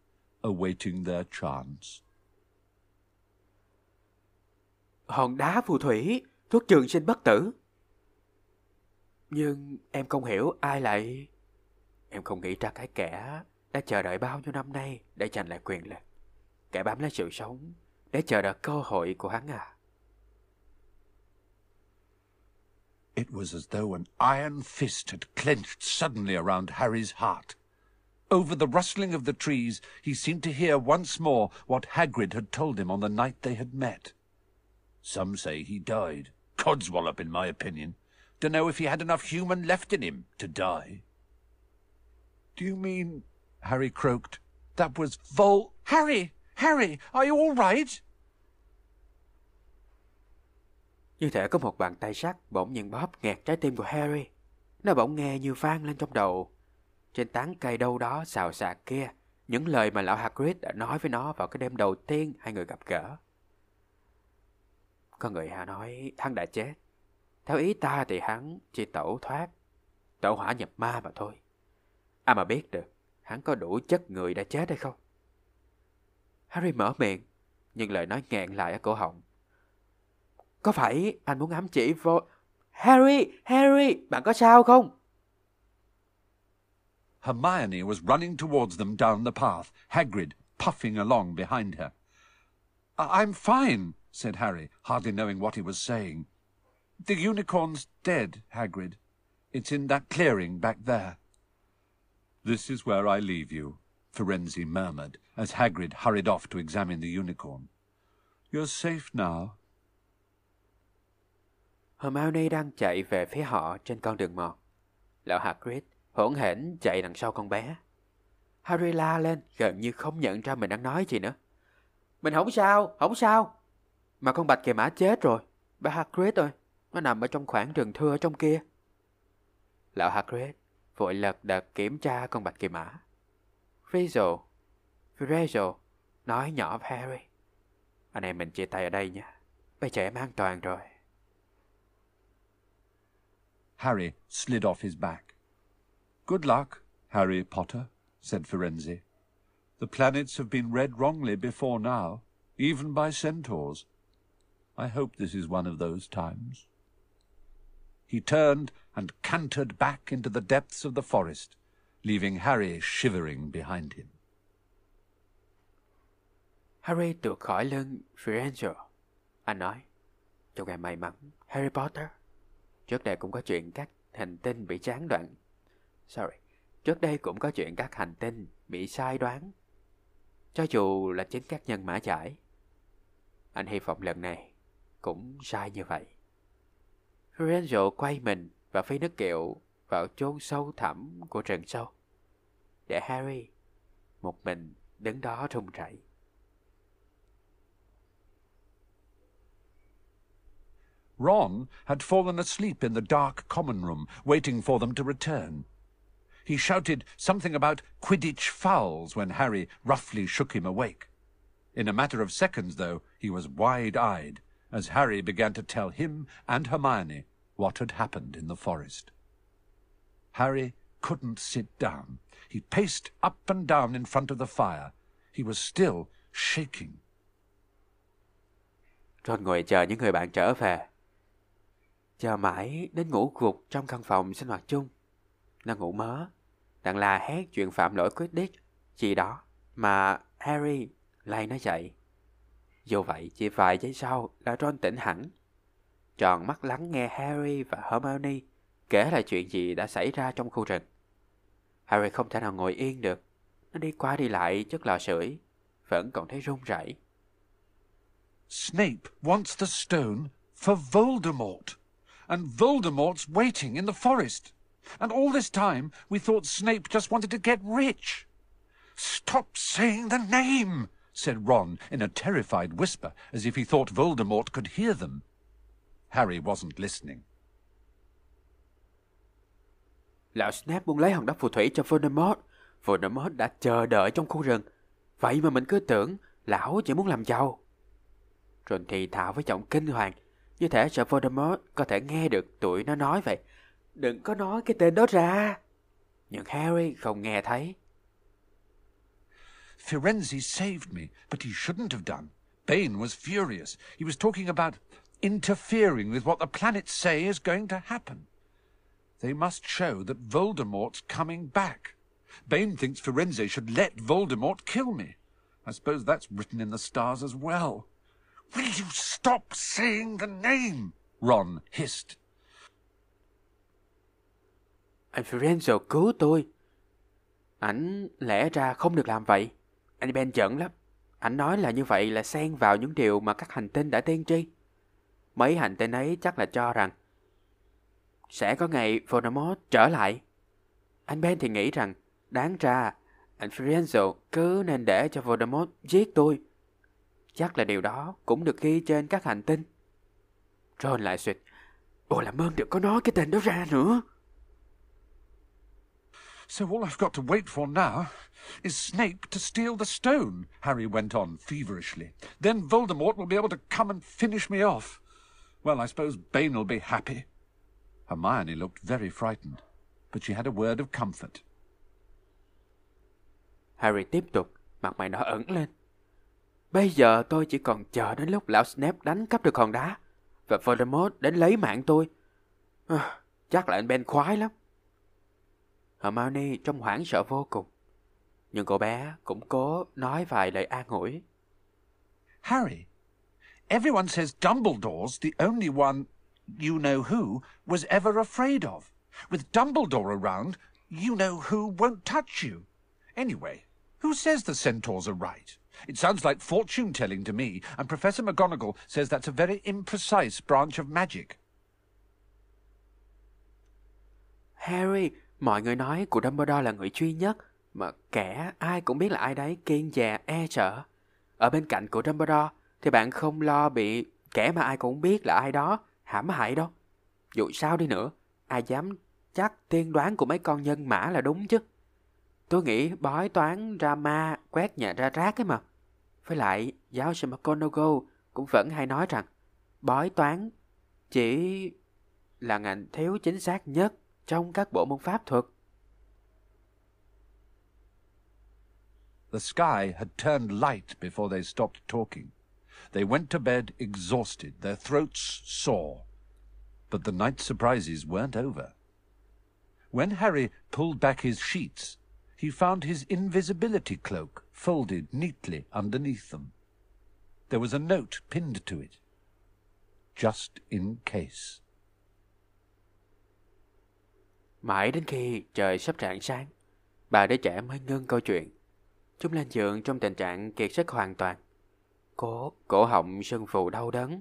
awaiting their chance? Hòn đá phù thủy, thuốc trường sinh bất tử. Nhưng em không hiểu ai lại... Em không nghĩ ra cái kẻ đã chờ đợi bao nhiêu năm nay để giành lại quyền lực. Kẻ bám lấy sự sống để chờ đợi cơ hội của hắn à. It was as though an iron fist had clenched suddenly around Harry's heart. Over the rustling of the trees, he seemed to hear once more what Hagrid had told him on the night they had met. Some say he died. Codswallop, in my opinion. Dunno if he had enough human left in him to die. Do you mean... Harry croaked. That was Vol... Harry! Harry! Are you all right? Như thể có một bàn tay sắt bỗng nhiên bóp nghẹt trái tim của Harry. Nó bỗng nghe như vang lên trong đầu. Trên tán cây đâu đó xào xạc kia, những lời mà lão Hagrid đã nói với nó vào cái đêm đầu tiên hai người gặp gỡ. Có người hạ nói hắn đã chết. Theo ý ta thì hắn chỉ tẩu thoát, tẩu hỏa nhập ma mà thôi. À mà biết được, hắn có đủ chất người đã chết hay không? Harry mở miệng, nhưng lời nói nghẹn lại ở cổ họng. Có phải anh muốn ám chỉ vô... Harry! Harry! Bạn có sao không? Hermione was running towards them down the path, Hagrid puffing along behind her. I'm fine, said Harry, hardly knowing what he was saying. The unicorn's dead, Hagrid. It's in that clearing back there. This is where I leave you, Firenze murmured, as Hagrid hurried off to examine the unicorn. You're safe now. Hermione đang chạy về phía họ trên con đường mòn. Lão Hagrid hỗn hển chạy đằng sau con bé. Harry la lên, gần như không nhận ra mình đang nói gì nữa. Mình không sao, không sao. Mà con bạch kỳ mã chết rồi. Bà Hagrid ơi, nó nằm ở trong khoảng rừng thưa trong kia. Lão Hagrid vội lật đật kiểm tra con bạch kỳ mã. Frizzle, Frizzle nói nhỏ với Harry. Anh em mình chia tay ở đây nha. Bây giờ em an toàn rồi. Harry slid off his back. Good luck, Harry Potter, said Firenze. The planets have been read wrongly before now, even by centaurs. I hope this is one of those times. He turned and cantered back into the depths of the forest, leaving Harry shivering behind him. Harry tuột khỏi lưng Firenze. Anh nói, chúc em may mắn, Harry Potter. Trước đây cũng có chuyện các hành tinh bị gián đoạn. Sorry, trước đây cũng có chuyện các hành tinh bị sai đoán. Cho dù là chính các nhân mã giải. Anh hy vọng lần này cũng sai như vậy. Lorenzo quay mình và phi nước kiệu vào chôn sâu thẳm của rừng sâu. Để Harry một mình đứng đó run rẩy. Ron had fallen asleep in the dark common room, waiting for them to return. He shouted something about Quidditch fouls when Harry roughly shook him awake. In a matter of seconds, though, he was wide-eyed as Harry began to tell him and Hermione what had happened in the forest. Harry couldn't sit down. He paced up and down in front of the fire. He was still shaking. Ron ngồi chờ những người bạn trở về. Chờ mãi đến ngủ gục trong căn phòng sinh hoạt chung. Nó ngủ mớ. Đặng là hét chuyện phạm lỗi Quidditch gì đó mà Harry lay nó dậy. Dù vậy chỉ vài giây sau là Ron tỉnh hẳn. Tròn mắt lắng nghe Harry và Hermione kể lại chuyện gì đã xảy ra trong khu rừng. Harry không thể nào ngồi yên được. Nó đi qua đi lại trước lò sưởi, vẫn còn thấy run rẩy. Snape wants the stone for Voldemort, and Voldemort's waiting in the forest. And all this time we thought Snape just wanted to get rich. Stop saying the name, said Ron in a terrified whisper, as if he thought Voldemort could hear them. Harry wasn't listening. Lão Snape muốn lấy hòn đá phù thủy cho Voldemort. Voldemort đã chờ đợi trong khu rừng. Vậy mà mình cứ tưởng lão chỉ muốn làm giàu. Rồi thì thảo với giọng kinh hoàng, như thể sợ Voldemort có thể nghe được tụi nó nói vậy. Đừng có nói cái tên đó ra. Nhưng Harry không nghe thấy. Firenze saved me, but he shouldn't have done. Bane was furious. He was talking about interfering with what the planets say is going to happen. They must show that Voldemort's coming back. Bane thinks Firenze should let Voldemort kill me. I suppose that's written in the stars as well. Will you stop saying the name? Ron hissed. Anh Firenze cứu tôi. Ảnh lẽ ra không được làm vậy. Anh Ben giận lắm. Ảnh nói là như vậy là xen vào những điều mà các hành tinh đã tiên tri. Mấy hành tinh ấy chắc là cho rằng sẽ có ngày Voldemort trở lại. Anh Ben thì nghĩ rằng Đáng ra, anh Firenzo cứ nên để cho Voldemort giết tôi. Chắc là điều đó cũng được ghi trên các hành tinh. Ron lại suyệt. Ồ làm ơn đừng có nói cái tên đó ra nữa. So all I've got to wait for now is Snape to steal the stone, Harry went on feverishly. Then Voldemort will be able to come and finish me off. Well, I suppose Bane will be happy. Hermione looked very frightened, but she had a word of comfort. Harry tiếp tục, mặt mày đỏ ẩn lên. Bây giờ tôi chỉ còn chờ đến lúc lão Snape đánh cắp được hòn đá và Voldemort đến lấy mạng tôi. À, chắc là anh Ben khoái lắm. Hermione trong hoảng sợ vô cùng. Nhưng cô bé cũng cố nói vài lời an ủi. Harry, everyone says Dumbledore's the only one you know who was ever afraid of. With Dumbledore around, you know who won't touch you. Anyway, who says the centaurs are right? It sounds like fortune telling to me, and Professor McGonagall says that's a very imprecise branch of magic. Harry, mọi người nói của Dumbledore là người duy nhất mà kẻ ai cũng biết là ai đấy kiên dè e sợ. Ở bên cạnh của Dumbledore thì bạn không lo bị kẻ mà ai cũng biết là ai đó hãm hại đâu. Dù sao đi nữa, ai dám chắc tiên đoán của mấy con nhân mã là đúng chứ. Tôi nghĩ bói toán ra ma quét nhà ra rác ấy mà. Với lại, giáo sư McGonagall cũng vẫn hay nói rằng bói toán chỉ là ngành thiếu chính xác nhất trong các bộ môn pháp thuật. The sky had turned light before they stopped talking. They went to bed exhausted, their throats sore. But the night's surprises weren't over. When Harry pulled back his sheets, he found his invisibility cloak folded neatly underneath them. There was a note pinned to it. Just in case. Mãi đến khi trời sắp rạng sáng, bà đứa trẻ mới ngưng câu chuyện. Chúng lên giường trong tình trạng kiệt sức hoàn toàn. Cổ, cổ họng sưng phù đau đớn.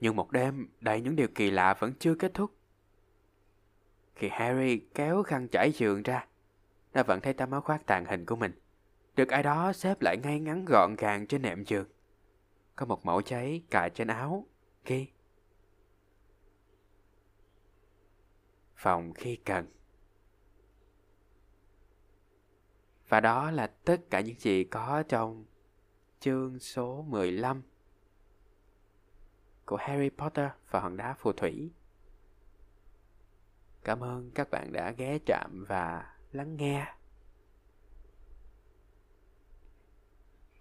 Nhưng một đêm đầy những điều kỳ lạ vẫn chưa kết thúc. Khi Harry kéo khăn trải giường ra, nó vẫn thấy tấm áo khoác tàn hình của mình. Được ai đó xếp lại ngay ngắn gọn gàng trên nệm giường. Có một mẫu cháy cài trên áo, ghi. Phòng khi cần. Và đó là tất cả những gì có trong chương số 15 của Harry Potter và hòn đá phù thủy. Cảm ơn các bạn đã ghé chạm và lắng nghe.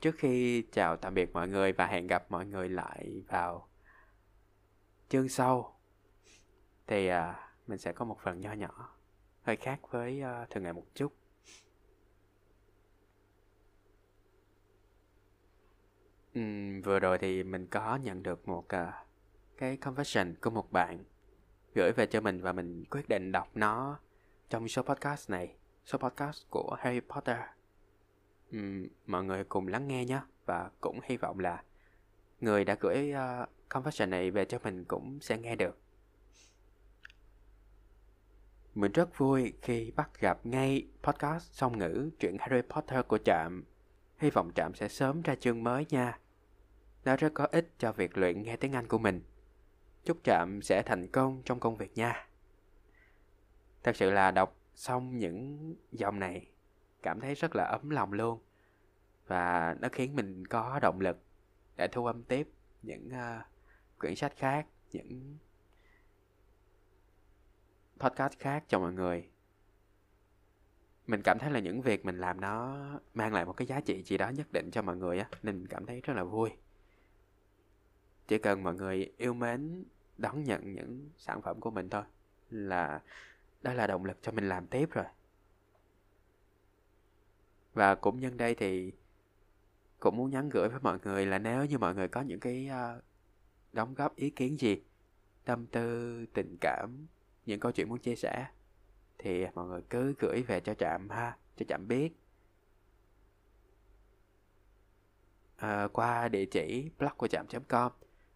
Trước khi chào tạm biệt mọi người và hẹn gặp mọi người lại vào chương sau thì à, mình sẽ có một phần nho nhỏ hơi khác với uh, thường ngày một chút. Uhm, vừa rồi thì mình có nhận được một uh, cái confession của một bạn gửi về cho mình và mình quyết định đọc nó trong số podcast này, số podcast của Harry Potter. Mọi người cùng lắng nghe nhé và cũng hy vọng là người đã gửi uh, confession này về cho mình cũng sẽ nghe được. Mình rất vui khi bắt gặp ngay podcast song ngữ chuyện Harry Potter của Trạm. Hy vọng Trạm sẽ sớm ra chương mới nha. Nó rất có ích cho việc luyện nghe tiếng Anh của mình. Chúc Trạm sẽ thành công trong công việc nha. Thật sự là đọc xong những dòng này cảm thấy rất là ấm lòng luôn. Và nó khiến mình có động lực để thu âm tiếp những uh, quyển sách khác, những podcast khác cho mọi người. Mình cảm thấy là những việc mình làm nó mang lại một cái giá trị gì đó nhất định cho mọi người á, nên mình cảm thấy rất là vui. Chỉ cần mọi người yêu mến đón nhận những sản phẩm của mình thôi là đó là động lực cho mình làm tiếp rồi. Và cũng nhân đây thì cũng muốn nhắn gửi với mọi người là nếu như mọi người có những cái uh, đóng góp ý kiến gì, tâm tư, tình cảm, những câu chuyện muốn chia sẻ thì mọi người cứ gửi về cho Trạm ha, cho Trạm biết. À, qua địa chỉ blog của Trạm.com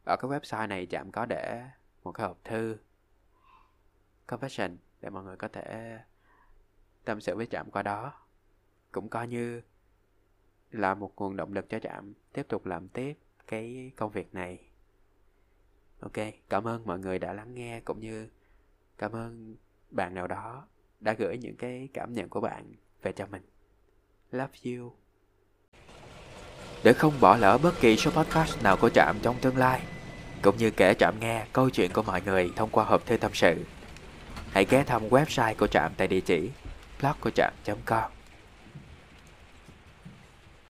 Ở cái website này Trạm có để một cái hộp thư confession để mọi người có thể tâm sự với Trạm qua đó. Cũng coi như là một nguồn động lực cho Trạm tiếp tục làm tiếp cái công việc này. Ok, cảm ơn mọi người đã lắng nghe cũng như cảm ơn bạn nào đó đã gửi những cái cảm nhận của bạn về cho mình. Love you. Để không bỏ lỡ bất kỳ số podcast nào của Trạm trong tương lai, cũng như kể Trạm nghe câu chuyện của mọi người thông qua hộp thư tâm sự, hãy ghé thăm website của Trạm tại địa chỉ blog của Trạm.com.